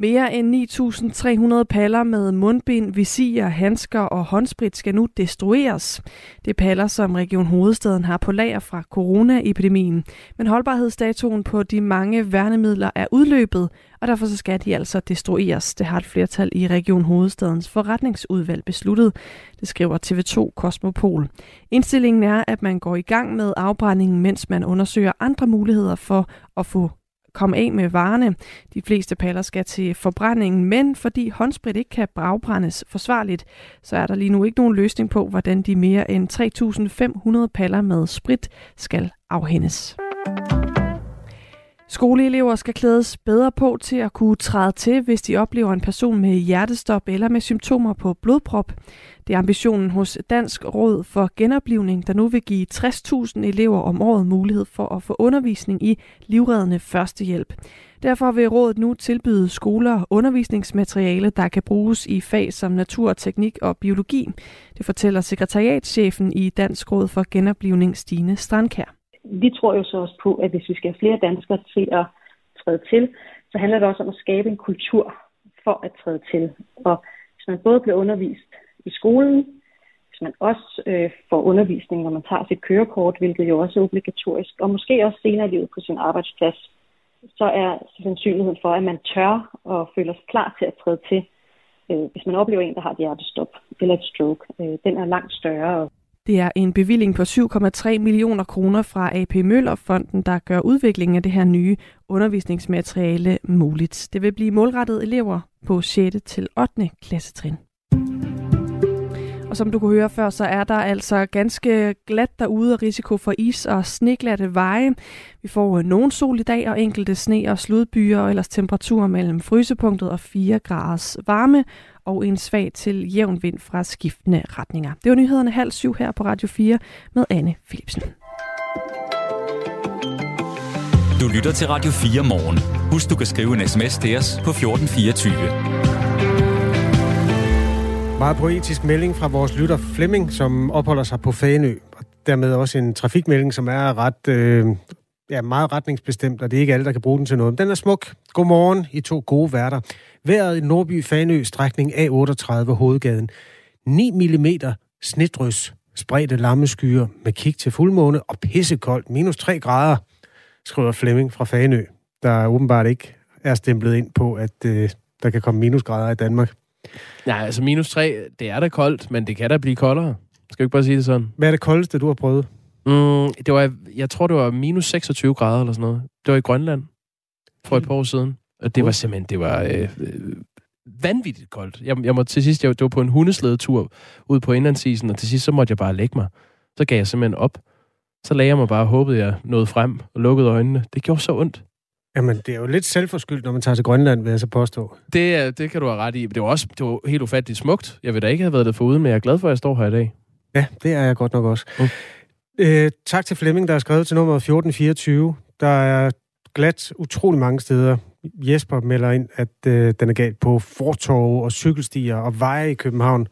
H: Mere end 9.300 paller med mundbind, visir, handsker og håndsprit skal nu destrueres. Det er paller, som Region Hovedstaden har på lager fra coronaepidemien. Men holdbarhedsdatoen på de mange værnemidler er udløbet, og derfor så skal de altså destrueres. Det har et flertal i Region Hovedstadens forretningsudvalg besluttet. Det skriver TV2 Kosmopol. Indstillingen er, at man går i gang med afbrændingen, mens man undersøger andre muligheder for at få komme af med varerne. De fleste paller skal til forbrændingen, men fordi håndsprit ikke kan bragbrændes forsvarligt, så er der lige nu ikke nogen løsning på, hvordan de mere end 3.500 paller med sprit skal afhændes. Skoleelever skal klædes bedre på til at kunne træde til, hvis de oplever en person med hjertestop eller med symptomer på blodprop. Det er ambitionen hos Dansk Råd for Genoplivning, der nu vil give 60.000 elever om året mulighed for at få undervisning i livreddende førstehjælp. Derfor vil rådet nu tilbyde skoler undervisningsmateriale, der kan bruges i fag som natur, teknik og biologi. Det fortæller sekretariatschefen i Dansk Råd for Genoplivning, Stine Strandkær
J: vi tror jo så også på, at hvis vi skal have flere danskere til at træde til, så handler det også om at skabe en kultur for at træde til. Og hvis man både bliver undervist i skolen, hvis man også øh, får undervisning, når man tager sit kørekort, hvilket jo også er obligatorisk, og måske også senere i livet på sin arbejdsplads, så er sandsynligheden for, at man tør og føler sig klar til at træde til, øh, hvis man oplever en, der har et hjertestop eller et stroke, øh, den er langt større.
H: Det er en bevilling på 7,3 millioner kroner fra AP Møller-fonden, der gør udviklingen af det her nye undervisningsmateriale muligt. Det vil blive målrettet elever på 6. til 8. klassetrin. Og som du kunne høre før, så er der altså ganske glat derude og risiko for is og sneglatte veje. Vi får øh, nogen sol i dag og enkelte sne og sludbyer, og ellers temperaturer mellem frysepunktet og 4 graders varme og en svag til jævn vind fra skiftende retninger. Det var nyhederne halv syv her på Radio 4 med Anne Philipsen.
A: Du lytter til Radio 4 morgen. Husk, du kan skrive en sms til os på 1424.
B: Meget poetisk melding fra vores lytter Flemming, som opholder sig på Fanø. Og dermed også en trafikmelding, som er ret, øh, ja, meget retningsbestemt, og det er ikke alle, der kan bruge den til noget. Men den er smuk. Godmorgen, I to gode værter. Været i Nordby Fanø, strækning A38 Hovedgaden. 9 mm snedrys, spredte lammeskyer med kig til fuldmåne og pissekoldt, minus 3 grader, skriver Flemming fra Fanø, der åbenbart ikke er stemplet ind på, at øh, der kan komme minusgrader i Danmark.
C: Nej, altså minus 3, det er da koldt, men det kan da blive koldere. Skal vi ikke bare sige det sådan?
B: Hvad er det koldeste, du har prøvet?
C: Mm, det var, jeg tror, det var minus 26 grader eller sådan noget. Det var i Grønland for et par år siden. Og det var simpelthen, det var øh, øh, vanvittigt koldt. Jeg, jeg må til sidst, jeg, det var på en hundeslædetur ud på indlandsisen, og til sidst så måtte jeg bare lægge mig. Så gav jeg simpelthen op. Så lagde jeg mig bare og håbede, jeg nåede frem og lukkede øjnene. Det gjorde så ondt.
B: Jamen, det er jo lidt selvforskyldt, når man tager til Grønland, vil jeg så påstå.
C: Det, det kan du have ret i. Det var også det var helt ufatteligt smukt. Jeg vil da ikke have været det foruden, men jeg er glad for, at jeg står her i dag.
B: Ja, det er jeg godt nok også. Mm. Øh, tak til Flemming, der har skrevet til nummer 1424. Der er glat utrolig mange steder. Jesper melder ind, at øh, den er galt på fortorve og cykelstier og veje i København.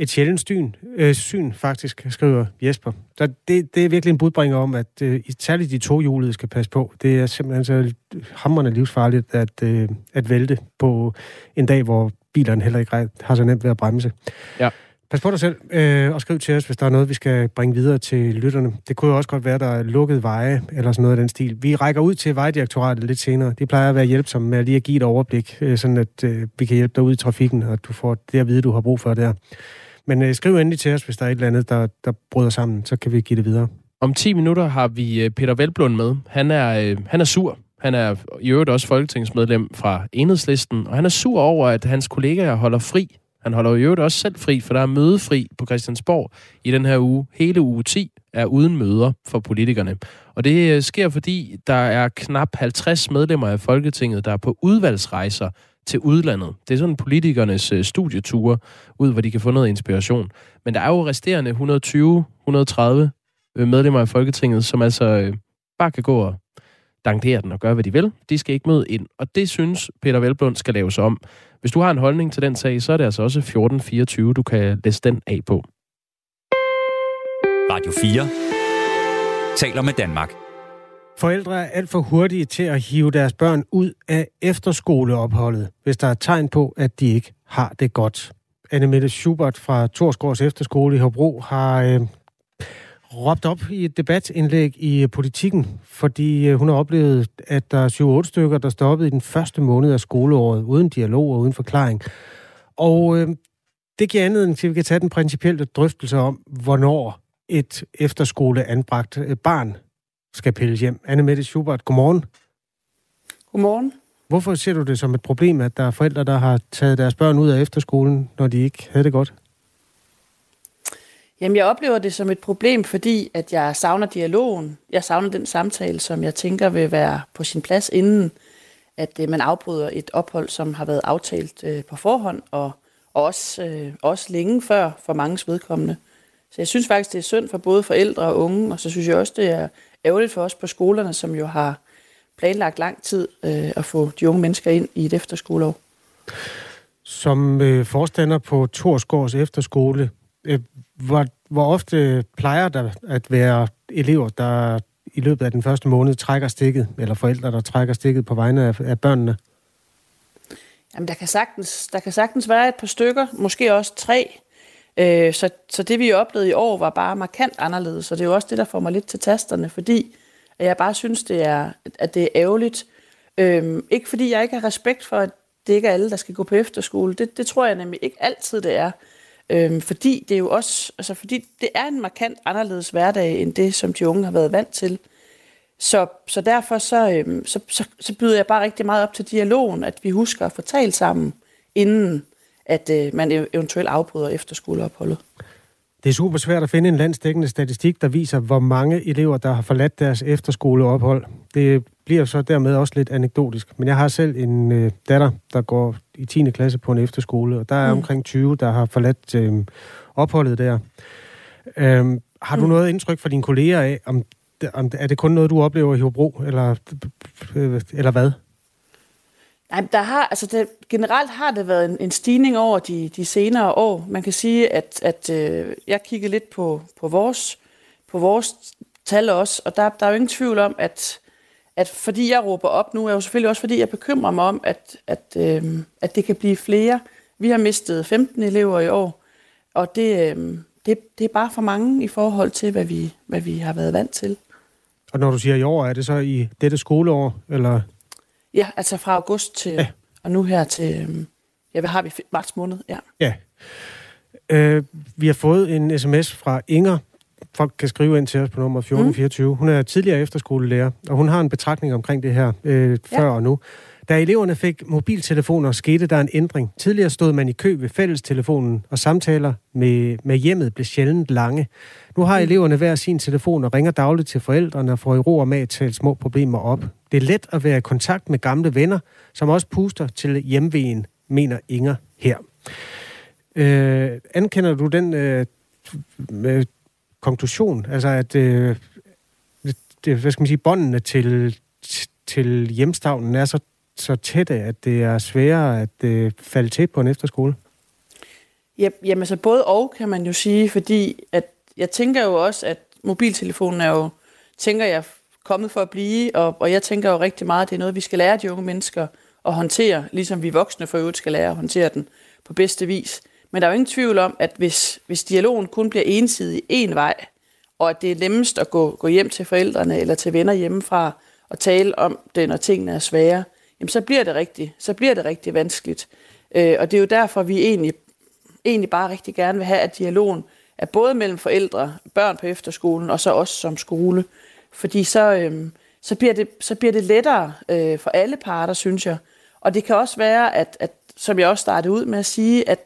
B: Et sjældent syn, øh, syn faktisk, skriver Jesper. Så det, det er virkelig en budbringer om, at øh, særligt de to hjulede skal passe på. Det er simpelthen så hammerende livsfarligt at, øh, at vælte på en dag, hvor bilerne heller ikke har så nemt ved at bremse.
C: Ja.
B: Pas på dig selv, øh, og skriv til os, hvis der er noget, vi skal bringe videre til lytterne. Det kunne jo også godt være, der er lukket veje, eller sådan noget af den stil. Vi rækker ud til Vejdirektoratet lidt senere. De plejer at være hjælpsomme med at lige at give et overblik, øh, sådan at øh, vi kan hjælpe dig ud i trafikken, og du får det at vide, du har brug for der. Men øh, skriv endelig til os, hvis der er et eller andet, der, der bryder sammen, så kan vi give det videre.
C: Om 10 minutter har vi øh, Peter Velblund med. Han er, øh, han er sur. Han er i øvrigt også folketingsmedlem fra Enhedslisten, og han er sur over, at hans kollegaer holder fri han holder i øvrigt også selv fri, for der er mødefri på Christiansborg i den her uge. Hele uge 10 er uden møder for politikerne. Og det øh, sker, fordi der er knap 50 medlemmer af Folketinget, der er på udvalgsrejser til udlandet. Det er sådan politikernes øh, studieture ud, hvor de kan få noget inspiration. Men der er jo resterende 120-130 øh, medlemmer af Folketinget, som altså øh, bare kan gå og dankere den og gøre, hvad de vil. De skal ikke møde ind. Og det synes Peter Velblund skal laves om. Hvis du har en holdning til den sag, så er det altså også 1424, du kan læse den af på.
A: Radio 4 taler med Danmark.
B: Forældre er alt for hurtige til at hive deres børn ud af efterskoleopholdet, hvis der er tegn på, at de ikke har det godt. Anne Mette Schubert fra Torsgårds Efterskole i Hobro har øh, råbt op i et debatindlæg i politikken, fordi øh, hun har oplevet, at der er 7-8 stykker, der stoppede i den første måned af skoleåret, uden dialog og uden forklaring. Og øh, det giver anledning til, at vi kan tage den principielle drøftelse om, hvornår et efterskoleanbragt øh, barn skal pilles hjem. Anne Mette Schubert, godmorgen.
K: Godmorgen.
B: Hvorfor ser du det som et problem, at der er forældre, der har taget deres børn ud af efterskolen, når de ikke havde det godt?
K: Jamen, jeg oplever det som et problem, fordi at jeg savner dialogen. Jeg savner den samtale, som jeg tænker vil være på sin plads, inden at øh, man afbryder et ophold, som har været aftalt øh, på forhånd, og, og også, øh, også længe før for mange vedkommende. Så jeg synes faktisk, det er synd for både forældre og unge, og så synes jeg også, det er ærgerligt for os på skolerne, som jo har planlagt lang tid øh, at få de unge mennesker ind i et efterskoleår.
B: Som øh, forstander på Torsgårds Efterskole, øh, hvor, hvor ofte plejer der at være elever, der i løbet af den første måned trækker stikket, eller forældre, der trækker stikket på vegne af, af børnene?
K: Jamen, der kan, sagtens, der kan sagtens være et par stykker, måske også tre. Øh, så, så det, vi oplevede i år, var bare markant anderledes, og det er jo også det, der får mig lidt til tasterne, fordi jeg bare synes, det er, at det er ærgerligt. Øh, ikke fordi jeg ikke har respekt for, at det ikke er alle, der skal gå på efterskole. Det, det tror jeg nemlig ikke altid, det er. Øhm, fordi det er jo også, altså fordi det er en markant anderledes hverdag, end det, som de unge har været vant til. Så, så derfor så, øhm, så, så, så byder jeg bare rigtig meget op til dialogen, at vi husker at få talt sammen, inden at øh, man eventuelt afbryder efterskoleopholdet.
B: Det er super svært at finde en landsdækkende statistik, der viser, hvor mange elever, der har forladt deres efterskoleophold. Det bliver så dermed også lidt anekdotisk. Men jeg har selv en øh, datter, der går i 10. klasse på en efterskole, og der er mm. omkring 20, der har forladt øh, opholdet der. Øhm, har du mm. noget indtryk fra dine kolleger af, om, om er det kun noget, du oplever i Hobro, eller, eller hvad?
K: Nej, der har, altså det, generelt har det været en, en stigning over de, de senere år. Man kan sige, at, at øh, jeg kiggede lidt på, på, vores, på vores tal også, og der, der er jo ingen tvivl om, at at fordi jeg råber op nu, er jo selvfølgelig også fordi, jeg bekymrer mig om, at, at, øh, at det kan blive flere. Vi har mistet 15 elever i år, og det, øh, det, det er bare for mange i forhold til, hvad vi, hvad vi har været vant til.
B: Og når du siger i år, er det så i dette skoleår, eller?
K: Ja, altså fra august til, ja. og nu her til, øh, ja, hvad har vi, marts måned, ja.
B: Ja. Øh, vi har fået en sms fra Inger. Folk kan skrive ind til os på nummer 1424. Mm. Hun er tidligere efterskolelærer, og hun har en betragtning omkring det her øh, før ja. og nu. Da eleverne fik mobiltelefoner, skete der en ændring. Tidligere stod man i kø ved fællestelefonen, og samtaler med, med hjemmet blev sjældent lange. Nu har eleverne hver sin telefon og ringer dagligt til forældrene og får i ro og mag talt små problemer op. Det er let at være i kontakt med gamle venner, som også puster til hjemvejen, mener Inger her. Øh, ankender du den øh, øh, konklusion, altså at øh, det, hvad skal man sige, båndene til, til hjemstavnen er så, så tætte, at det er sværere at øh, falde til på en efterskole?
K: Ja, jamen så både og, kan man jo sige, fordi at jeg tænker jo også, at mobiltelefonen er jo, tænker jeg, kommet for at blive, og, og jeg tænker jo rigtig meget, at det er noget, vi skal lære de unge mennesker at håndtere, ligesom vi voksne for øvrigt skal lære at håndtere den på bedste vis. Men der er jo ingen tvivl om, at hvis, hvis dialogen kun bliver ensidig en vej, og at det er nemmest at gå, gå hjem til forældrene eller til venner hjemmefra og tale om det, når tingene er svære, jamen så bliver det rigtig, så bliver det rigtig vanskeligt. Øh, og det er jo derfor, vi egentlig, egentlig bare rigtig gerne vil have, at dialogen er både mellem forældre, børn på efterskolen og så os som skole. Fordi så, øh, så, bliver, det, så bliver det lettere øh, for alle parter, synes jeg. Og det kan også være, at, at som jeg også startede ud med at sige, at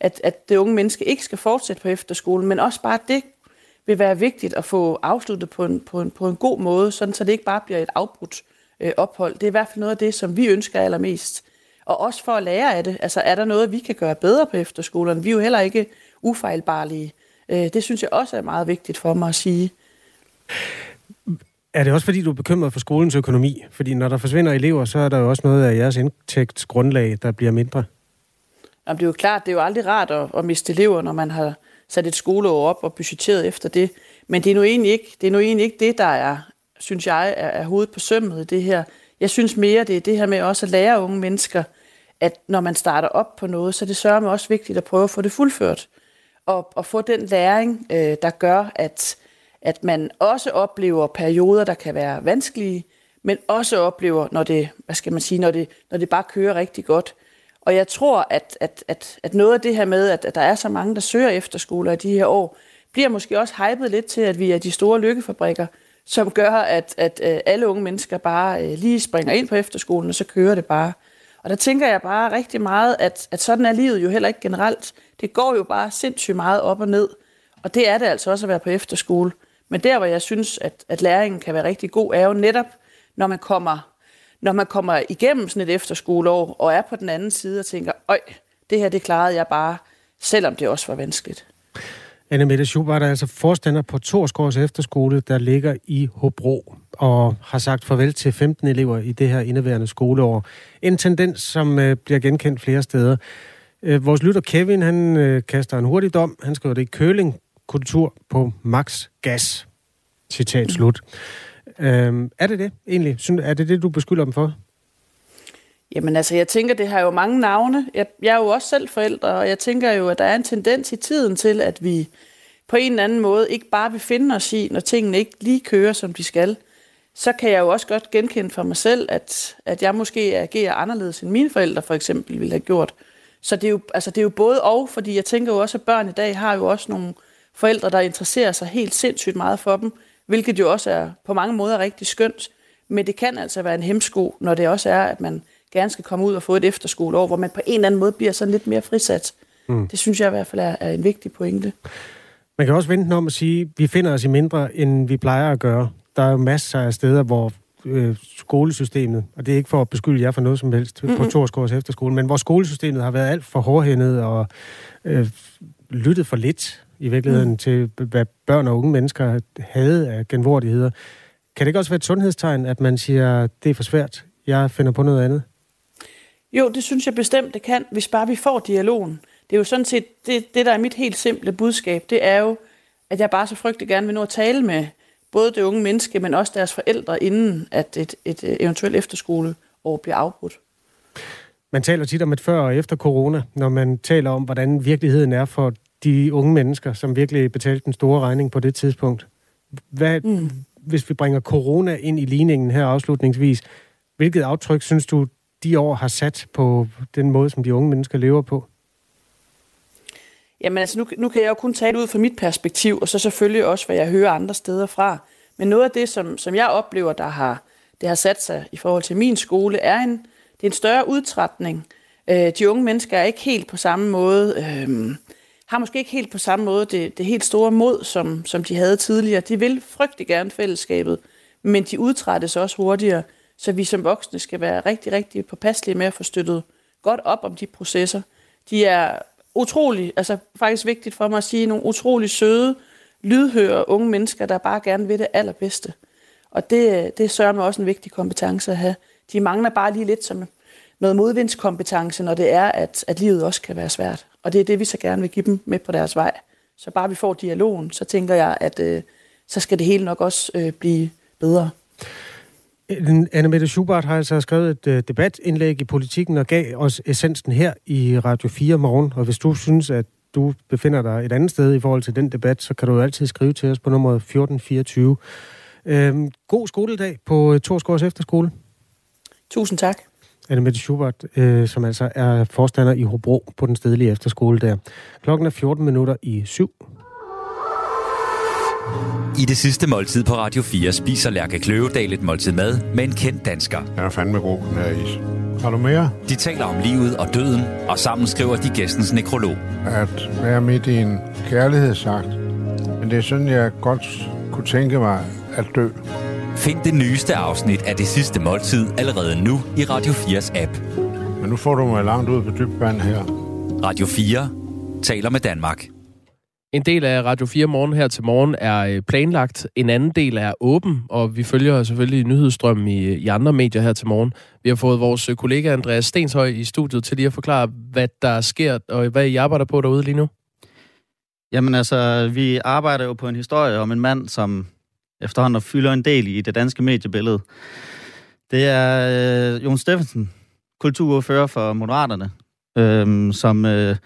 K: at, at det unge menneske ikke skal fortsætte på efterskolen, men også bare det vil være vigtigt at få afsluttet på en, på en, på en god måde, sådan så det ikke bare bliver et afbrudt øh, ophold. Det er i hvert fald noget af det, som vi ønsker allermest. Og også for at lære af det. Altså, er der noget, vi kan gøre bedre på efterskolerne? Vi er jo heller ikke ufejlbarlige. Øh, det synes jeg også er meget vigtigt for mig at sige.
B: Er det også fordi, du er bekymret for skolens økonomi? Fordi når der forsvinder elever, så er der jo også noget af jeres indtægtsgrundlag, der bliver mindre.
K: Jamen, det er jo klart, det er jo aldrig rart at, at miste elever, når man har sat et skoleår op og budgetteret efter det. Men det er nu egentlig ikke det, er nu egentlig ikke det der er, synes jeg, er, er hovedet på sømmet i det her. Jeg synes mere, det er det her med også at lære unge mennesker, at når man starter op på noget, så det sørger mig også vigtigt at prøve at få det fuldført. Og, og få den læring, øh, der gør, at, at man også oplever perioder, der kan være vanskelige, men også oplever, når det, hvad skal man sige, når det, når det bare kører rigtig godt. Og jeg tror, at, at, at, at noget af det her med, at, at der er så mange, der søger efterskoler i de her år, bliver måske også hypet lidt til, at vi er de store lykkefabrikker, som gør, at, at, at alle unge mennesker bare øh, lige springer ind på efterskolen, og så kører det bare. Og der tænker jeg bare rigtig meget, at, at sådan er livet jo heller ikke generelt. Det går jo bare sindssygt meget op og ned. Og det er det altså også at være på efterskole. Men der, hvor jeg synes, at, at læringen kan være rigtig god, er jo netop, når man kommer når man kommer igennem sådan et efterskoleår, og er på den anden side og tænker, øj, det her det klarede jeg bare, selvom det også var vanskeligt.
B: Anne Mette Schubert er altså forstander på Torsgårds Efterskole, der ligger i Hobro, og har sagt farvel til 15 elever i det her indeværende skoleår. En tendens, som øh, bliver genkendt flere steder. Øh, vores lytter Kevin, han øh, kaster en hurtig dom. Han skriver det i køling, kultur på max gas. Citat slut. Mm. Øhm, er det det egentlig? Er det det, du beskylder dem for?
K: Jamen altså, jeg tænker, det har jo mange navne. Jeg, jeg er jo også selv forældre, og jeg tænker jo, at der er en tendens i tiden til, at vi på en eller anden måde ikke bare vil finde os i, når tingene ikke lige kører, som de skal. Så kan jeg jo også godt genkende for mig selv, at, at jeg måske agerer anderledes, end mine forældre for eksempel ville have gjort. Så det er, jo, altså det er jo både og, fordi jeg tænker jo også, at børn i dag har jo også nogle forældre, der interesserer sig helt sindssygt meget for dem, hvilket jo også er på mange måder rigtig skønt. Men det kan altså være en hemsko, når det også er, at man gerne skal komme ud og få et efterskoleår, hvor man på en eller anden måde bliver sådan lidt mere frisat. Mm. Det synes jeg i hvert fald er, er en vigtig pointe.
B: Man kan også vente om at sige, at vi finder os i mindre, end vi plejer at gøre. Der er jo masser af steder, hvor øh, skolesystemet, og det er ikke for at beskylde jer for noget som helst mm-hmm. på Torsgårds efterskole, men hvor skolesystemet har været alt for hårdhændet og øh, lyttet for lidt i virkeligheden mm. til, hvad børn og unge mennesker havde af genvordigheder. Kan det ikke også være et sundhedstegn, at man siger, det er for svært, jeg finder på noget andet?
K: Jo, det synes jeg bestemt, det kan, hvis bare vi får dialogen. Det er jo sådan set, det, det der er mit helt simple budskab, det er jo, at jeg bare så frygtelig gerne vil nå at tale med både det unge menneske, men også deres forældre, inden at et, et øh, eventuelt efterskoleår bliver afbrudt.
B: Man taler tit om et før og efter corona, når man taler om, hvordan virkeligheden er for de unge mennesker, som virkelig betalte den store regning på det tidspunkt. Hvad, mm. Hvis vi bringer corona ind i ligningen her afslutningsvis, hvilket aftryk synes du, de år har sat på den måde, som de unge mennesker lever på?
K: Jamen altså, nu, nu kan jeg jo kun tale ud fra mit perspektiv, og så selvfølgelig også, hvad jeg hører andre steder fra. Men noget af det, som, som jeg oplever, der har, det har sat sig i forhold til min skole, er en, det er en større udtrætning. Øh, de unge mennesker er ikke helt på samme måde, øh, har måske ikke helt på samme måde det, det helt store mod, som, som de havde tidligere. De vil frygtelig gerne fællesskabet, men de udtrættes også hurtigere, så vi som voksne skal være rigtig, rigtig påpasselige med at få støttet godt op om de processer. De er utrolig, altså faktisk vigtigt for mig at sige, nogle utrolig søde, lydhøre unge mennesker, der bare gerne vil det allerbedste. Og det, det sørger mig også en vigtig kompetence at have. De mangler bare lige lidt som noget modvindskompetence, når det er, at, at livet også kan være svært. Og det er det, vi så gerne vil give dem med på deres vej. Så bare vi får dialogen, så tænker jeg, at øh, så skal det hele nok også øh, blive bedre.
B: Anne Mette Schubert har altså skrevet et uh, debatindlæg i politikken og gav os essensen her i Radio 4 morgen. Og hvis du synes, at du befinder dig et andet sted i forhold til den debat, så kan du altid skrive til os på nummer 1424. Øhm, god skoledag på Torsgårds Efterskole.
K: Tusind tak.
B: Anne Mette Schubert, øh, som altså er forstander i Hobro på den stedlige efterskole der. Klokken er 14 minutter i syv.
A: I det sidste måltid på Radio 4 spiser Lærke Kløvedal et måltid mad med en kendt dansker.
L: Jeg er fandme god, den her is. Har du mere?
A: De taler om livet og døden, og sammen skriver de gæstens nekrolog.
L: At være midt i en kærlighedsagt. Men det er sådan, jeg godt kunne tænke mig at dø.
A: Find det nyeste afsnit af det sidste måltid allerede nu i Radio 4's app.
L: Men nu får du mig langt ud på dybt vand her.
A: Radio 4 taler med Danmark.
C: En del af Radio 4 morgen her til morgen er øh, planlagt, en anden del er åben, og vi følger selvfølgelig nyhedsstrømmen i, øh, i andre medier her til morgen. Vi har fået vores øh, kollega Andreas Stenshøj i studiet til lige at forklare, hvad der sker, og hvad I arbejder på derude lige nu.
M: Jamen altså, vi arbejder jo på en historie om en mand, som efterhånden fylder en del i det danske mediebillede. Det er øh, Jon Steffensen, kulturordfører for Moderaterne, øh, som øh,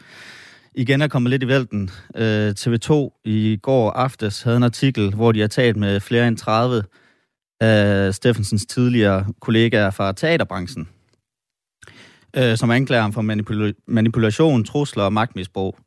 M: igen er kommet lidt i vælten. Øh, TV2 i går aftes havde en artikel, hvor de har talt med flere end 30 af Steffensens tidligere kollegaer fra teaterbranchen, øh, som anklager ham for manipula- manipulation, trusler og magtmisbrug.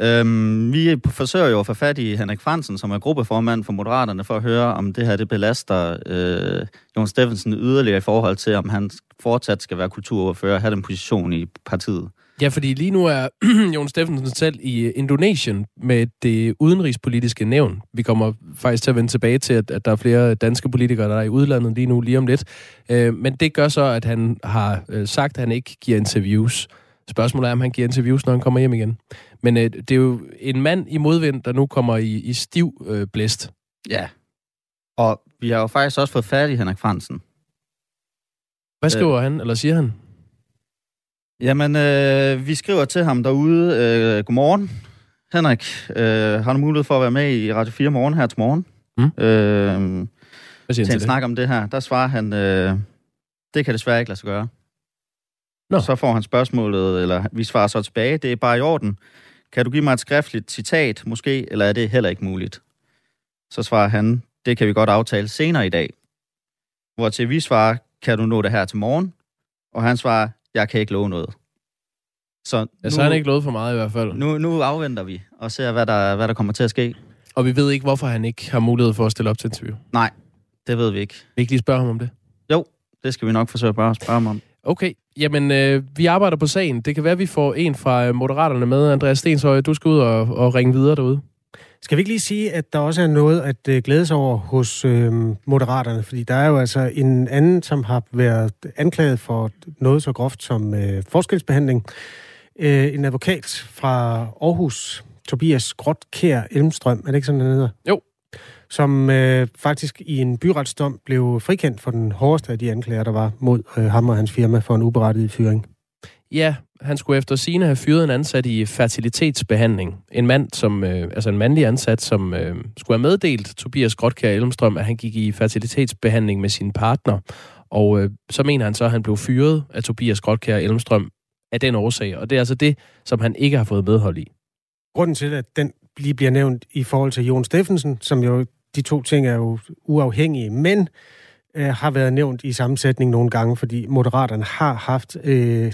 M: Øhm, vi forsøger jo at få fat i Henrik Fransen, som er gruppeformand for Moderaterne, for at høre, om det her det belaster øh, Jon Steffensen yderligere i forhold til, om han fortsat skal være kulturordfører og have den position i partiet.
C: Ja, fordi lige nu er Jon Steffensen selv i Indonesien med det udenrigspolitiske nævn. Vi kommer faktisk til at vende tilbage til, at, at der er flere danske politikere, der er i udlandet lige nu, lige om lidt. Øh, men det gør så, at han har øh, sagt, at han ikke giver interviews. Spørgsmålet er, om han giver interviews, når han kommer hjem igen. Men øh, det er jo en mand i modvind, der nu kommer i, i stiv øh, blæst.
M: Ja. Og vi har jo faktisk også fået fat i Henrik Fransen.
C: Hvad skriver øh, han, eller siger han?
M: Jamen, øh, vi skriver til ham derude, øh, godmorgen. Henrik, øh, har du mulighed for at være med i Radio 4 morgen her til morgen?
C: Mm.
M: Øh,
C: Hvad siger
M: til en snak om det her. Der svarer han, øh, det kan desværre ikke lade sig gøre.
C: Nå.
M: Så får han spørgsmålet, eller vi svarer så tilbage, det er bare i orden. Kan du give mig et skriftligt citat, måske, eller er det heller ikke muligt? Så svarer han, det kan vi godt aftale senere i dag. Hvor til vi svarer, kan du nå det her til morgen? Og han svarer, jeg kan ikke love noget. Så
C: Ja, så har han ikke lovet for meget i hvert fald.
M: Nu, nu afventer vi og ser, hvad der, hvad der kommer til at ske.
C: Og vi ved ikke, hvorfor han ikke har mulighed for at stille op til interview.
M: Nej, det ved vi ikke.
C: Vi ikke lige spørge ham om det?
M: Jo, det skal vi nok forsøge at spørge, spørge ham om.
C: Okay, jamen øh, vi arbejder på sagen. Det kan være, at vi får en fra øh, Moderaterne med. Andreas Stenshøj, du skal ud og, og ringe videre derude.
B: Skal vi ikke lige sige, at der også er noget at øh, glæde sig over hos øh, Moderaterne? Fordi der er jo altså en anden, som har været anklaget for noget så groft som øh, forskelsbehandling. Øh, en advokat fra Aarhus, Tobias Grotkær Elmstrøm, er det ikke sådan, han hedder?
C: Jo.
B: Som øh, faktisk i en byretsdom blev frikendt for den hårdeste af de anklager, der var mod øh, ham og hans firma for en uberettiget fyring.
C: Ja, han skulle efter sine have fyret en ansat i fertilitetsbehandling. En mand, som, øh, altså en mandlig ansat, som øh, skulle have meddelt Tobias Grotkær Elmstrøm, at han gik i fertilitetsbehandling med sin partner. Og øh, så mener han så, at han blev fyret af Tobias Grotkær Elmstrøm af den årsag. Og det er altså det, som han ikke har fået medhold i.
B: Grunden til, at den lige bliver nævnt i forhold til Jon Steffensen, som jo, de to ting er jo uafhængige, men øh, har været nævnt i sammensætning nogle gange, fordi Moderaterne har haft øh,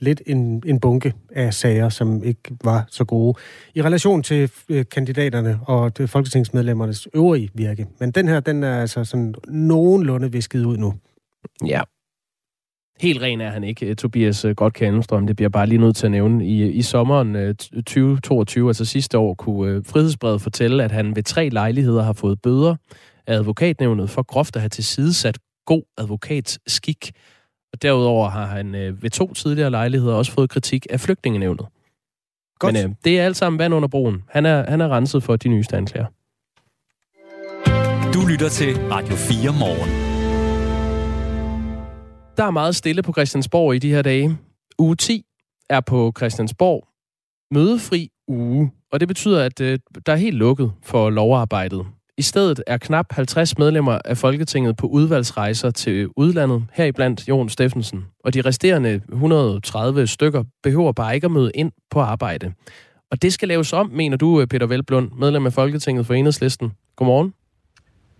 B: lidt en, en bunke af sager, som ikke var så gode i relation til øh, kandidaterne og til folketingsmedlemmernes øvrige virke. Men den her, den er altså sådan nogenlunde visket ud nu.
C: Ja. Helt ren er han ikke, øh, Tobias øh, Godt Det bliver bare lige nødt til at nævne. I, øh, i sommeren øh, 2022, altså sidste år, kunne Frihedsbrevet fortælle, at han ved tre lejligheder har fået bøder af advokatnævnet for groft at have tilsidesat god advokatskik. Og derudover har han øh, ved to tidligere lejligheder også fået kritik af flygtningenævnet. Godt. Men øh, det er alt sammen vand under broen. Han er, han er renset for de nyeste anklager.
A: Du lytter til Radio 4 morgen.
C: Der er meget stille på Christiansborg i de her dage. Uge 10 er på Christiansborg mødefri uge, og det betyder, at øh, der er helt lukket for lovarbejdet. I stedet er knap 50 medlemmer af Folketinget på udvalgsrejser til udlandet, heriblandt Jon Steffensen. Og de resterende 130 stykker behøver bare ikke at møde ind på arbejde. Og det skal laves om, mener du, Peter Velblund, medlem af Folketinget for Enhedslisten. Godmorgen.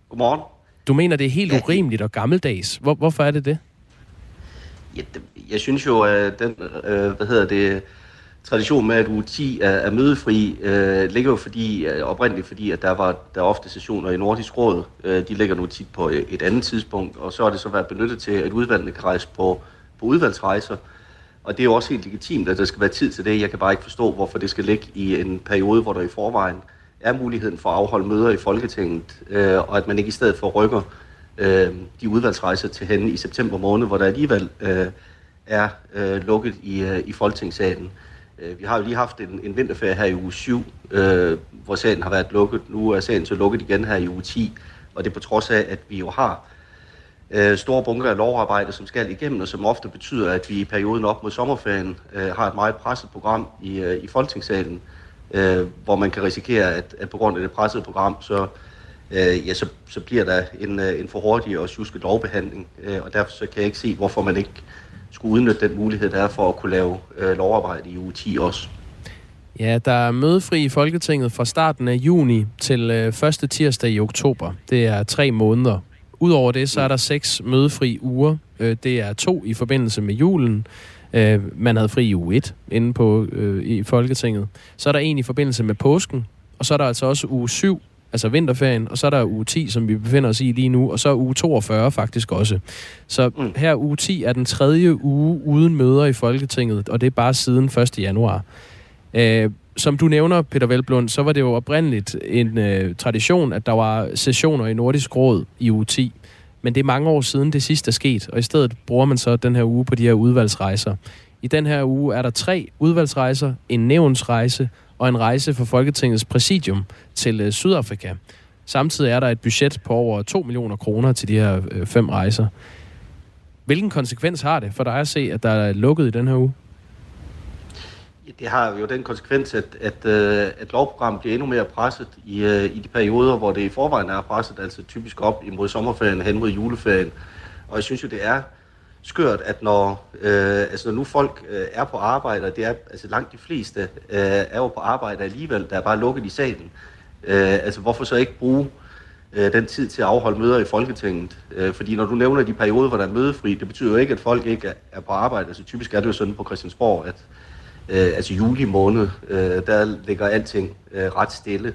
N: Godmorgen.
C: Du mener, det er helt urimeligt og gammeldags. Hvor, hvorfor er det det?
N: Det, jeg synes jo, at den, øh, hvad hedder det, tradition med, at uge 10 er, er mødefri, øh, ligger jo fordi, øh, oprindeligt fordi, at der var der ofte sessioner i Nordisk Råd. Øh, de ligger nu tit på øh, et andet tidspunkt, og så er det så været benyttet til, at udvalgene kan rejse på, på udvalgsrejser. Og det er jo også helt legitimt, at der skal være tid til det. Jeg kan bare ikke forstå, hvorfor det skal ligge i en periode, hvor der i forvejen er muligheden for at afholde møder i Folketinget, øh, og at man ikke i stedet for rykker øh, de udvalgsrejser til hende i september måned, hvor der alligevel øh, er øh, lukket i, øh, i Folketingssalen. Øh, vi har jo lige haft en, en vinterferie her i uge 7, øh, hvor sagen har været lukket. Nu er sagen så lukket igen her i uge 10, og det er på trods af, at vi jo har øh, store bunker af lovarbejde, som skal igennem, og som ofte betyder, at vi i perioden op mod sommerferien øh, har et meget presset program i, øh, i Folketingssalen, øh, hvor man kan risikere, at, at på grund af det pressede program, så, øh, ja, så, så bliver der en, øh, en for hurtig og tjusket lovbehandling, øh, og derfor så kan jeg ikke se, hvorfor man ikke skulle udnytte den mulighed, der er for at kunne lave øh, lovarbejde i uge 10 også.
C: Ja, der er mødefri i Folketinget fra starten af juni til øh, første tirsdag i oktober. Det er tre måneder. Udover det, så er der seks mødefri uger. Øh, det er to i forbindelse med julen. Øh, man havde fri i uge 1 inde på, øh, i Folketinget. Så er der en i forbindelse med påsken. Og så er der altså også uge 7 altså vinterferien, og så er der uge 10, som vi befinder os i lige nu, og så uge 42 faktisk også. Så mm. her uge 10 er den tredje uge uden møder i Folketinget, og det er bare siden 1. januar. Øh, som du nævner, Peter Velblund, så var det jo oprindeligt en øh, tradition, at der var sessioner i Nordisk Råd i uge 10. Men det er mange år siden det sidste er sket, og i stedet bruger man så den her uge på de her udvalgsrejser. I den her uge er der tre udvalgsrejser, en nævnsrejse og en rejse for Folketingets præsidium til øh, Sydafrika. Samtidig er der et budget på over 2 millioner kroner til de her øh, fem rejser. Hvilken konsekvens har det for dig at se, at der er lukket i den her uge?
N: Det har jo den konsekvens, at, at, øh, at lovprogrammet bliver endnu mere presset i, i de perioder, hvor det i forvejen er presset, altså typisk op imod sommerferien, hen mod juleferien. Og jeg synes jo, det er skørt, at når, øh, altså når nu folk øh, er på arbejde, og det er altså langt de fleste øh, er jo på arbejde alligevel, der er bare lukket i salen. Øh, altså hvorfor så ikke bruge øh, den tid til at afholde møder i Folketinget? Øh, fordi når du nævner de perioder, hvor der er mødefri, det betyder jo ikke, at folk ikke er, er på arbejde. Altså typisk er det jo sådan på Christiansborg, at øh, altså juli måned, øh, der ligger alting øh, ret stille.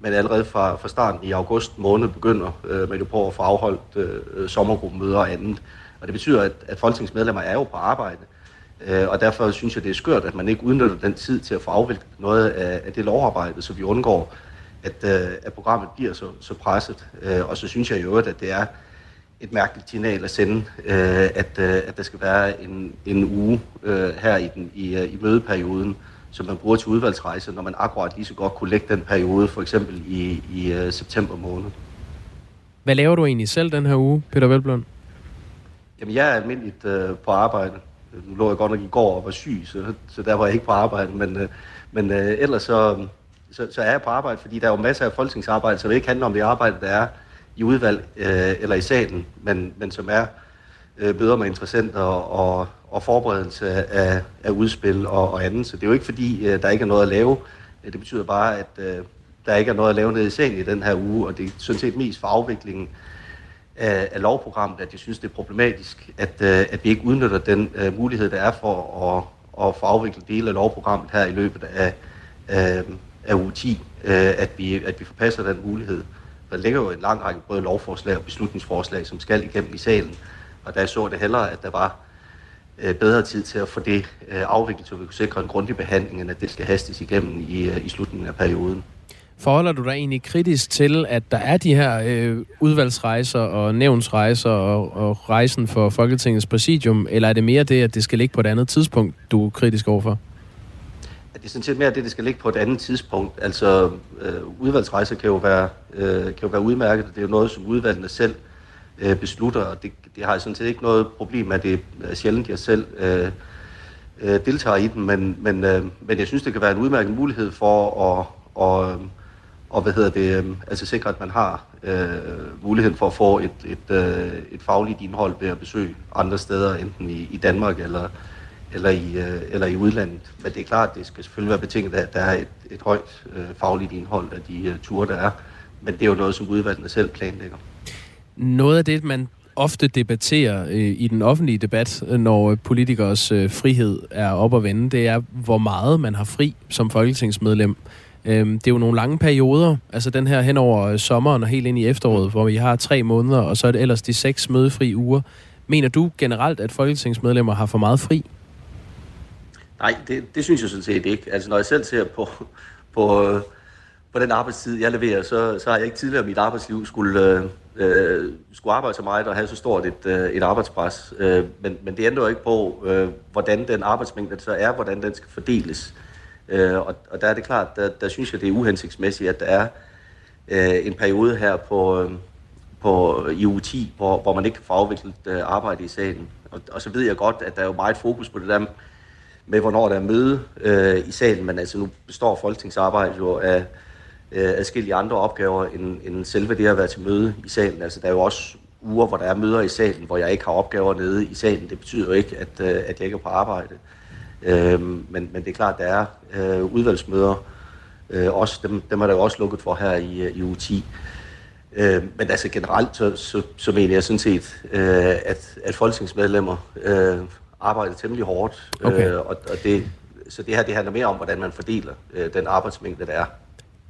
N: Men allerede fra, fra starten i august måned begynder øh, man jo på at få afholdt øh, øh sommergruppemøder og andet. Og det betyder, at, at folketingsmedlemmer er jo på arbejde. Øh, og derfor synes jeg, det er skørt, at man ikke udnytter den tid til at få afviklet noget af, af det lovarbejde, så vi undgår, at, øh, at programmet bliver så, så presset. Øh, og så synes jeg jo, at det er et mærkeligt signal at sende, øh, at, øh, at der skal være en, en uge øh, her i, den, i, øh, i mødeperioden, som man bruger til udvalgsrejse, når man akkurat lige så godt kunne lægge den periode, for eksempel i, i uh, september måned.
C: Hvad laver du egentlig selv den her uge, Peter Velblom?
N: Jamen, jeg er almindeligt øh, på arbejde. Nu lå jeg godt nok i går og var syg, så, så der var jeg ikke på arbejde, men, øh, men øh, ellers så, så, så er jeg på arbejde, fordi der er jo masser af folketingsarbejde, så det ikke handler om det arbejde, der er i udvalg øh, eller i salen, men, men som er øh, møder med interessenter og, og forberedelse af, af udspil og, og andet. Så det er jo ikke fordi, øh, der ikke er noget at lave. Øh, det betyder bare, at øh, der ikke er noget at lave nede i salen i den her uge, og det er sådan set mest for afviklingen af, af lovprogrammet, at jeg synes, det er problematisk, at, øh, at vi ikke udnytter den øh, mulighed, der er for at, at få afviklet dele af lovprogrammet her i løbet af, af, af uge 10, øh, at, vi, at vi forpasser den mulighed. Der ligger jo en lang række både lovforslag og beslutningsforslag, som skal igennem i salen, og der så det hellere, at der var øh, bedre tid til at få det øh, afviklet, så vi kunne sikre en grundig behandling, end at det skal hastes igennem i, i slutningen af perioden.
C: Forholder du dig egentlig kritisk til, at der er de her øh, udvalgsrejser og nævnsrejser og, og rejsen for Folketingets præsidium, eller er det mere det, at det skal ligge på et andet tidspunkt, du er kritisk overfor?
N: Det er sådan set mere det, det skal ligge på et andet tidspunkt. Altså, øh, udvalgsrejser kan jo, være, øh, kan jo være udmærket. Det er jo noget, som udvalgene selv øh, beslutter, og det, det har jeg sådan set ikke noget problem med. Det er sjældent, jeg selv øh, øh, deltager i den, men, men, øh, men jeg synes, det kan være en udmærket mulighed for at og, og hvad hedder det, øhm, altså sikre, at man har øh, muligheden for at få et, et, øh, et fagligt indhold ved at besøge andre steder, enten i, i Danmark eller, eller, i, øh, eller i udlandet. Men det er klart, det skal selvfølgelig være betinget af, at der er et, et højt øh, fagligt indhold af de øh, ture, der er. Men det er jo noget, som udvalgene selv planlægger.
C: Noget af det, man ofte debatterer øh, i den offentlige debat, øh, når øh, politikers øh, frihed er op at vende, det er, hvor meget man har fri som folketingsmedlem. Øh, Øhm, det er jo nogle lange perioder, altså den her hen over øh, sommeren og helt ind i efteråret, hvor vi har tre måneder, og så er det ellers de seks mødefri uger. Mener du generelt, at folketingsmedlemmer har for meget fri?
N: Nej, det, det synes jeg sådan set ikke. Altså når jeg selv ser på, på, øh, på den arbejdstid, jeg leverer, så, så har jeg ikke tidligere i mit arbejdsliv skulle, øh, øh, skulle arbejde så meget og have så stort et, øh, et arbejdspres. Øh, men, men det ændrer jo ikke på, øh, hvordan den arbejdsmængde så er, hvordan den skal fordeles. Øh, og, og der er det klart, der, der synes jeg, det er uhensigtsmæssigt, at der er øh, en periode her på, øh, på øh, i uge 10, hvor, hvor man ikke kan få afviklet øh, arbejde i salen. Og, og så ved jeg godt, at der er jo meget fokus på det der med, hvornår der er møde øh, i salen, men altså nu består folketingsarbejdet jo af øh, adskillige andre opgaver end, end selve det at være til møde i salen. Altså der er jo også uger, hvor der er møder i salen, hvor jeg ikke har opgaver nede i salen. Det betyder jo ikke, at, øh, at jeg ikke er på arbejde. Øh, men, men det er klart, der er øh, udvalgsmøder. Øh, også, dem, dem er der jo også lukket for her i, øh, i uge 10. Øh, men altså generelt, så, så, så mener jeg sådan set, øh, at, at folketingsmedlemmer øh, arbejder temmelig hårdt. Okay. Øh, og, og det, så det her det handler mere om, hvordan man fordeler øh, den arbejdsmængde, der er.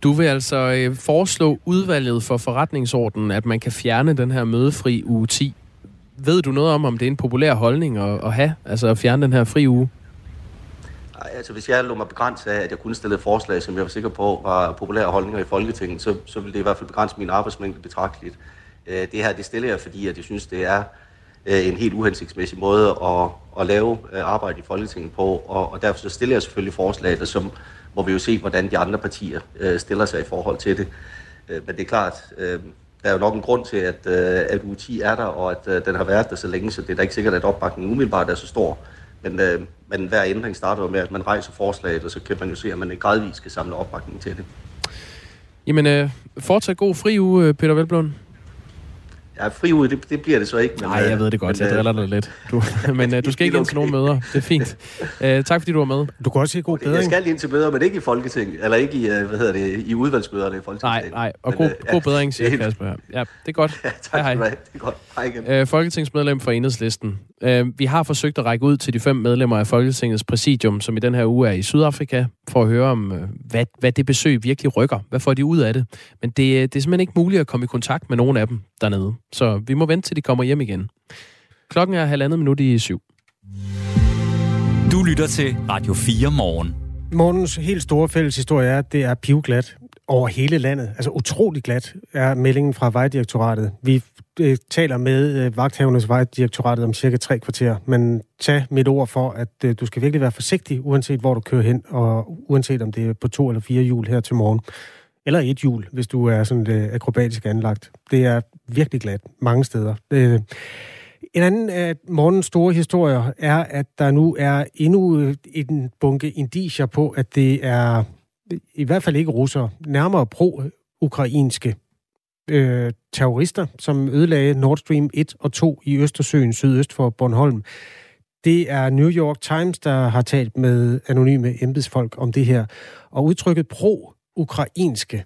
C: Du vil altså øh, foreslå udvalget for forretningsordenen, at man kan fjerne den her mødefri uge 10. Ved du noget om, om det er en populær holdning at, at have, altså at fjerne den her fri uge?
N: Altså hvis jeg lå mig begrænse af, at jeg kunne stille et forslag, som jeg var sikker på var populære holdninger i Folketinget, så, så ville det i hvert fald begrænse min arbejdsmængde betragteligt. Øh, det her, det stiller jeg, fordi at jeg synes, det er øh, en helt uhensigtsmæssig måde at, at lave øh, arbejde i Folketinget på, og, og derfor så stiller jeg selvfølgelig forslag, der som må vi jo se, hvordan de andre partier stiller sig i forhold til det. men det er klart, der er jo nok en grund til, at, at U10 er der, og at den har været der så længe, så det er da ikke sikkert, at opbakningen umiddelbart er så stor. Men, øh, men hver ændring starter jo med, at man rejser forslaget, og så kan man jo se, at man gradvist skal samle opbakning til det.
C: Jamen, øh, fortsat god fri uge, øh, Peter Velblom.
N: Ja, fri uge, det, det bliver det så ikke.
C: Men, Nej, jeg ved det godt, men, jeg øh, driller dig lidt. Du, men uh, du skal ikke ind til nogen møder. Det er fint. Uh, tak fordi du var med.
B: Du kan også sige god bedring.
N: Jeg skal ind til møder, men ikke i Folketing, eller ikke i, hvad hedder det, i udvalgsmøderne i Folketinget.
C: Nej, nej, og men, god, uh, god bedring, siger Kasper. Ja, det er godt.
N: Ja, tak hej, hej. Det er godt. Hej
C: igen. Uh, Folketingsmedlem for Enhedslisten. Uh, vi har forsøgt at række ud til de fem medlemmer af Folketingets præsidium, som i den her uge er i Sydafrika, for at høre om, uh, hvad, hvad det besøg virkelig rykker. Hvad får de ud af det? Men det, det er simpelthen ikke muligt at komme i kontakt med nogen af dem dernede. Så vi må vente til de kommer hjem igen. Klokken er halvandet minut i syv.
A: Du lytter til Radio 4 morgen.
B: Morgens helt store fælles historie er, at det er pivglat over hele landet. Altså utrolig glat er meldingen fra Vejdirektoratet. Vi øh, taler med øh, vagthavernes Vejdirektoratet om cirka tre kvarter, men tag mit ord for, at øh, du skal virkelig være forsigtig, uanset hvor du kører hen, og uanset om det er på to eller fire hjul her til morgen. Eller et hjul, hvis du er sådan lidt akrobatisk anlagt. Det er virkelig glat mange steder. Øh, en anden af morgens store historier er, at der nu er endnu en bunke indicier på, at det er i hvert fald ikke russere, nærmere pro-ukrainske øh, terrorister, som ødelagde Nord Stream 1 og 2 i Østersøen sydøst for Bornholm. Det er New York Times, der har talt med anonyme embedsfolk om det her. Og udtrykket pro ukrainske.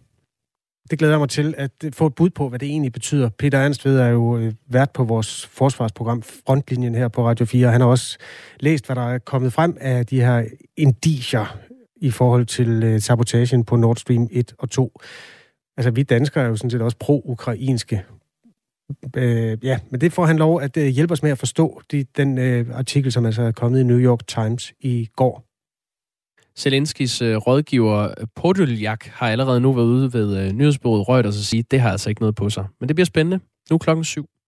B: det glæder jeg mig til at få et bud på, hvad det egentlig betyder. Peter Ernstved er jo øh, vært på vores forsvarsprogram Frontlinjen her på Radio 4. Han har også læst, hvad der er kommet frem af de her indiger i forhold til øh, sabotagen på Nord Stream 1 og 2. Altså, vi danskere er jo sådan set også pro-ukrainske. Øh, ja, men det får han lov at øh, hjælpe os med at forstå de, den øh, artikel, som altså er kommet i New York Times i går.
C: Zelenskis øh, rådgiver øh, Podoljak har allerede nu været ude ved øh, nyhedsbureauet Reuters og sige, at det har altså ikke noget på sig. Men det bliver spændende. Nu klokken syv.